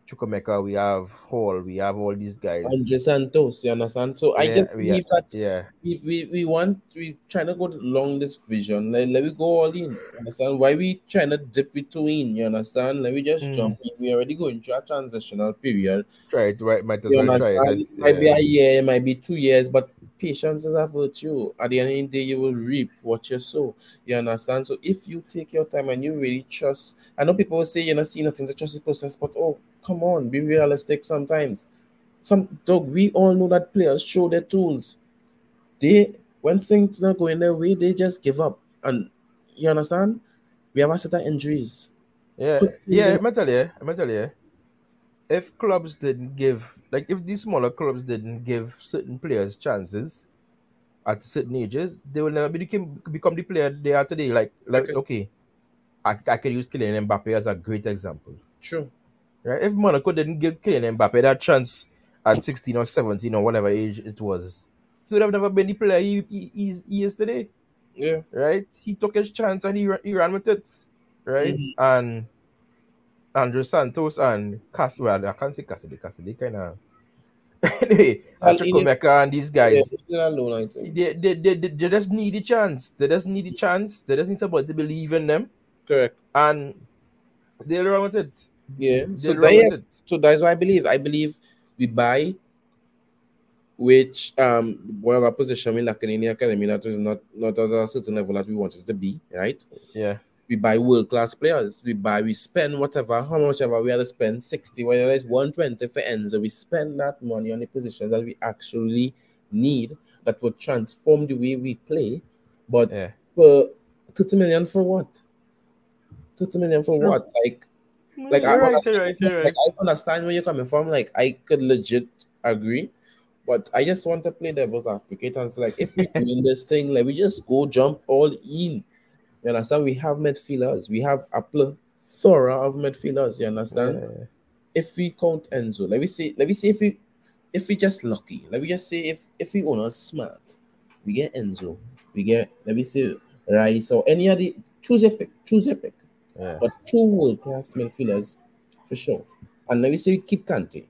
A: Chukwuemeka, we have Hall, we have all these guys.
B: Andrey Santos, you understand? So I just
A: we-
B: believe that
A: Yeah,
B: we, we, we want we trying to go along this vision. Let, let we go all in. Understand? Why we trying to dip between? You understand? Let me just
A: Mm.
B: jump in. We already going through a transitional period.
A: try it. Right, might as
B: You
A: well try
B: understand?
A: it.
B: It might be a year, it might be two years, but patience is a virtue. At the end of the day, you will reap what you sow. You understand? So if you take your time and you really trust, I know people will say you're not seeing nothing to trust the process, but oh, come on, be realistic sometimes. Some dog, we all know that players show their tools. They when things not going their way, they just give up. And you understand? We have a set of injuries.
A: Yeah, yeah.
B: in-
A: I'm tell you, I'm tell you. If clubs didn't give, like, if these smaller clubs didn't give certain players chances at certain ages, they will never become become the player they are today. Like, like,
B: Okay.
A: okay, I, I could use Kylian Mbappe as a great example.
B: True.
A: Right? If Monaco didn't give Kylian Mbappe that chance at 16 or 17 or whatever age it was, he would have never been the player he, he, he is- he is today.
B: Yeah.
A: Right? He took his chance and he, he ran with it. Right?
B: Mhm.
A: And Andrew Santos and Cass, well, I can't say Cassidy, Cassidy kind of. [laughs] anyway,
B: he
A: Chukwuemeka and these guys,
B: did alone, I think.
A: they, they, they, they, they just need a chance. They just need a chance. They just need somebody to believe in them.
B: Correct.
A: And they'll run with it.
B: Yeah. So they so that's why I believe. I believe we buy which um whatever position we lacking in the academy that is not not at a certain level that we wanted to be, right?
A: Yeah.
B: We buy world class players. We buy, we spend whatever, how much ever we had to spend 60, whether it's 120 for Enzo. We spend that money on the positions that we actually need that will transform the way we play. But
A: Yeah.
B: for 30 million for what? 30 million for
A: True.
B: what? Like like I
A: right,
B: understand,
A: right, right.
B: like I understand where you're coming from. Like I could legit agree, but I just want to play devil's advocate and say, like, if we're doing [laughs] this thing, like we just go jump all in. You understand? We have midfielders. We have a plethora of midfielders. You understand?
A: Yeah.
B: If we count Enzo, let me see. Let me see if we if we just lucky. Let me just say if if we own us smart, we get Enzo. We get let me see Rice or any other. Choose a pick. Choose a pick
A: Yeah.
B: but two world class midfielders for sure. And let me say we keep Kante.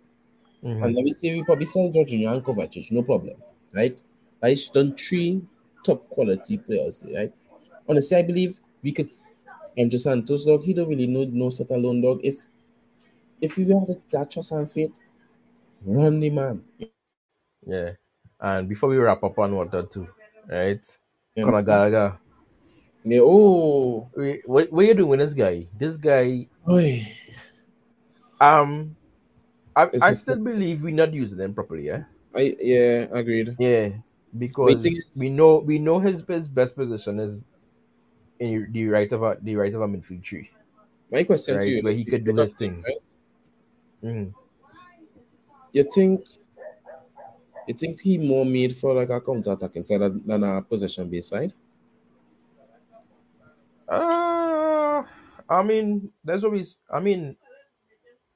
A: Mhm.
B: And let me say we probably sell Jorginho and Kovacic, no problem. Right? I done three top quality players, right? Honestly, I believe we could and just Santos dog, he don't really know no set alone dog. If if we have that trust and faith, run the man.
A: Yeah. And before we wrap up on what that too, right?
B: Yeah.
A: Conor Gallagher.
B: Yeah, oh
A: Wait, What, what you doing with this guy? This guy,
B: Oy.
A: um, I, I still believe we're not using them properly, yeah?
B: I yeah, agreed.
A: Yeah. Because
B: is-
A: we know we know his, his best position is in the right of a the right of a midfield tree.
B: My question
A: Right,
B: to you
A: where he could do his thing.
B: Right?
A: Mhm.
B: You think you think he more made for like a counter attack side than- a possession based side?
A: Uh, I mean, that's what we. s- I mean,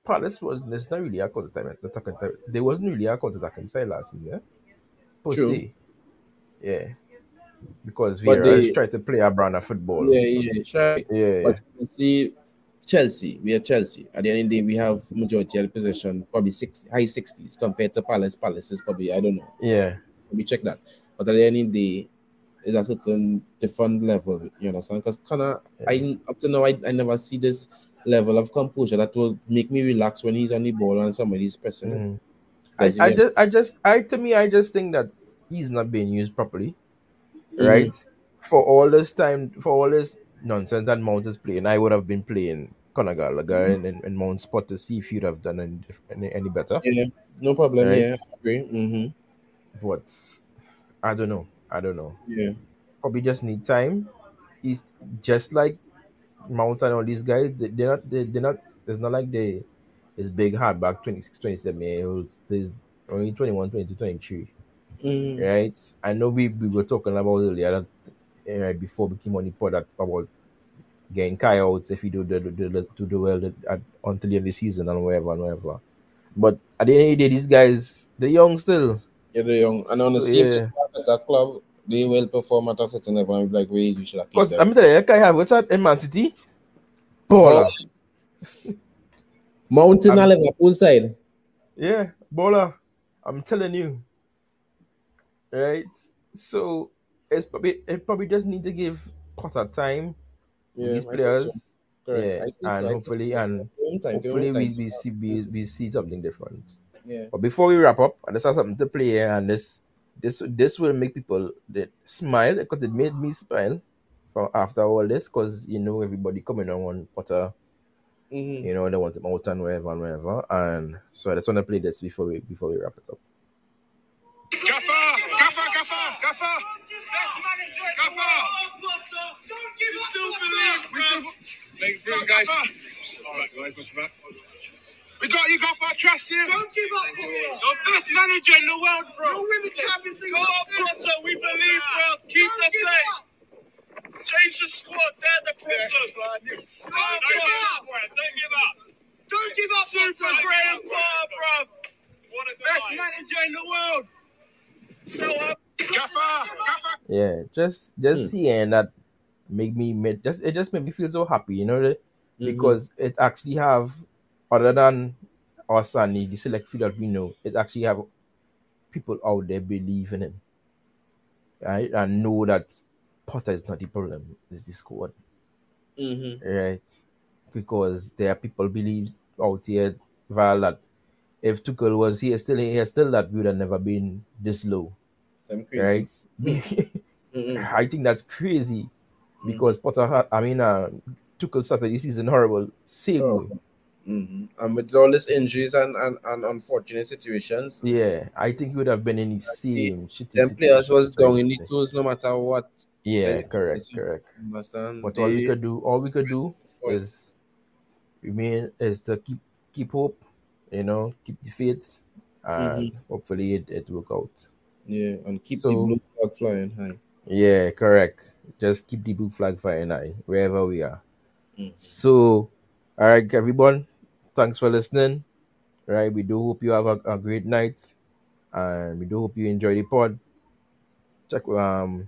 A: Palace was. There's not really a counter time. Attacking time. There wasn't really a counter attacking side last season. Yeah? Per
B: True.
A: se. Yeah. Because Vieira
B: they-
A: tried to play a brand of football.
B: Yeah, yeah, sure.
A: Yeah.
B: But you see, Chelsea, we are Chelsea. At the end of the day, we have majority of the possession, probably six high sixties compared to Palace. Palace is probably I don't know.
A: yeah.
B: Let me check that. But at the end of the day, it's a certain different level. You understand? Because Conor, I up to now I, I never see this level of composure that will make me relax when he's on the ball and somebody's pressing.
A: Mhm. I, I just, I just, I to me, I just think that he's not being used properly,
B: Mhm.
A: right? For all this time, for all this nonsense that Mount is playing, I would have been playing Conor Gallagher in, in, in Mount spot to see if he'd have done any, any, any better.
B: Yeah, no problem.
A: Right.
B: Yeah, I agree. Mm-hmm.
A: But I don't know. I don't know.
B: Yeah.
A: Probably just need time. He's just like Mount and all these guys. They, they're not. They, they're not. It's not like they. it's big hardback 26, 27 year olds. There's only 21, 22, 23.
B: Mm-hmm.
A: right? I know we, we were talking about earlier that eh, right before we came on the pod that about getting out if he do the, the, the, do the well at, until the end of the season and whatever and whatever. But at the end of the day, these guys they're young still.
B: Yeah, they're young. And
A: So,
B: honestly,
A: yeah.
B: if they at a club, they will perform at a certain level. And be like, wait, you should have
A: Because. I'm telling you, Kai have what's that in Man City? Baller.
B: Mountain
A: I'm-
B: and Liverpool side.
A: Yeah, baller. I'm telling you. Right? So it's probably it probably just need to give Potter time
B: Yeah,
A: these
B: I so.
A: players.
B: Correct.
A: Yeah,
B: I
A: and hopefully and
B: Give him time, give him
A: hopefully we, we see we, we see something different.
B: Yeah.
A: But before we wrap up, I just have something to play here, and this this this will make people smile because it made me smile from after all this because you know everybody coming on one Potter.
B: Mm-hmm.
A: You know they want them out and wherever and wherever, and so I just want to play this before we before we wrap it up.
C: Thank you, guys. All right, guys. We got you, got our trust you.
D: Don't give up, Potter.
C: The best manager in the world, bro.
D: You'll win the Champions League.
C: Go on,
D: next season.
C: Potter, we believe, bro. Keep
D: Don't
C: the
D: give
C: faith.
D: up.
C: Change the squad. They're the problem.
D: Don't give
C: Don't give
D: up.
C: up. Don't give up.
D: Don't give up,
C: Super
D: Potter.
C: Graham Potter, bro. Best manager in the world. So up. Gaffer, Gaffer.
A: Yeah, just just hmm. seeing that make me made just it just made me feel so happy, you know, that- because it actually have other than us and the select few that we know, it actually have people out there believe in him. Right? And know that Potter is not the problem, it's the squad.
B: Mm-hmm.
A: Right. Because there are people believe out here Val that if Tuchel was here still here still that we would have never been this low.
B: I'm crazy.
A: Right?
B: Mm-mm. [laughs]
A: I think that's crazy because Potter, had, I mean, uh, Tuchel started this season horrible, same
B: Oh.
A: way.
B: Mm-hmm. And with all these injuries and, and, and unfortunate situations,
A: Yeah, I think he would have been in the same shitty
B: them players was down in the no matter what.
A: Yeah,
B: Yeah,
A: correct,
B: it's-
A: correct.
B: Understand?
A: But all we could do, all we could do is remain is to keep keep hope, you know, keep the faith, and
B: Mm-hmm.
A: hopefully it it work out.
B: yeah, and keep
A: So-
B: the blue flag flying high.
A: Yeah, correct. Just keep the blue flag flying high wherever we are.
B: Mhm.
A: So, all right, everyone. Thanks for listening. Right, we do hope you have a, a great night, and we do hope you enjoy the pod. Check um,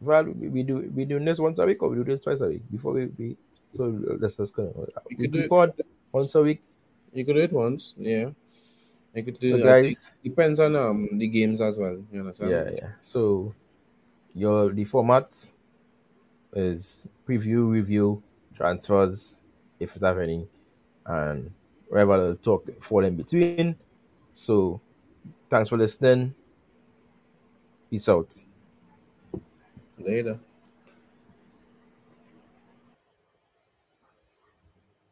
A: well, we, we do we do this once a week or we do this twice a week before we, we so let's just go.
B: We
A: We
B: could do it-
A: pod once a week.
B: You could do it once, yeah. You could do
A: So guys,
B: depends on um the games as well. You understand?
A: yeah, yeah. So your the format is preview, review, transfers, if you have any, and the talk fall in between. So thanks for listening. Peace out.
B: Later.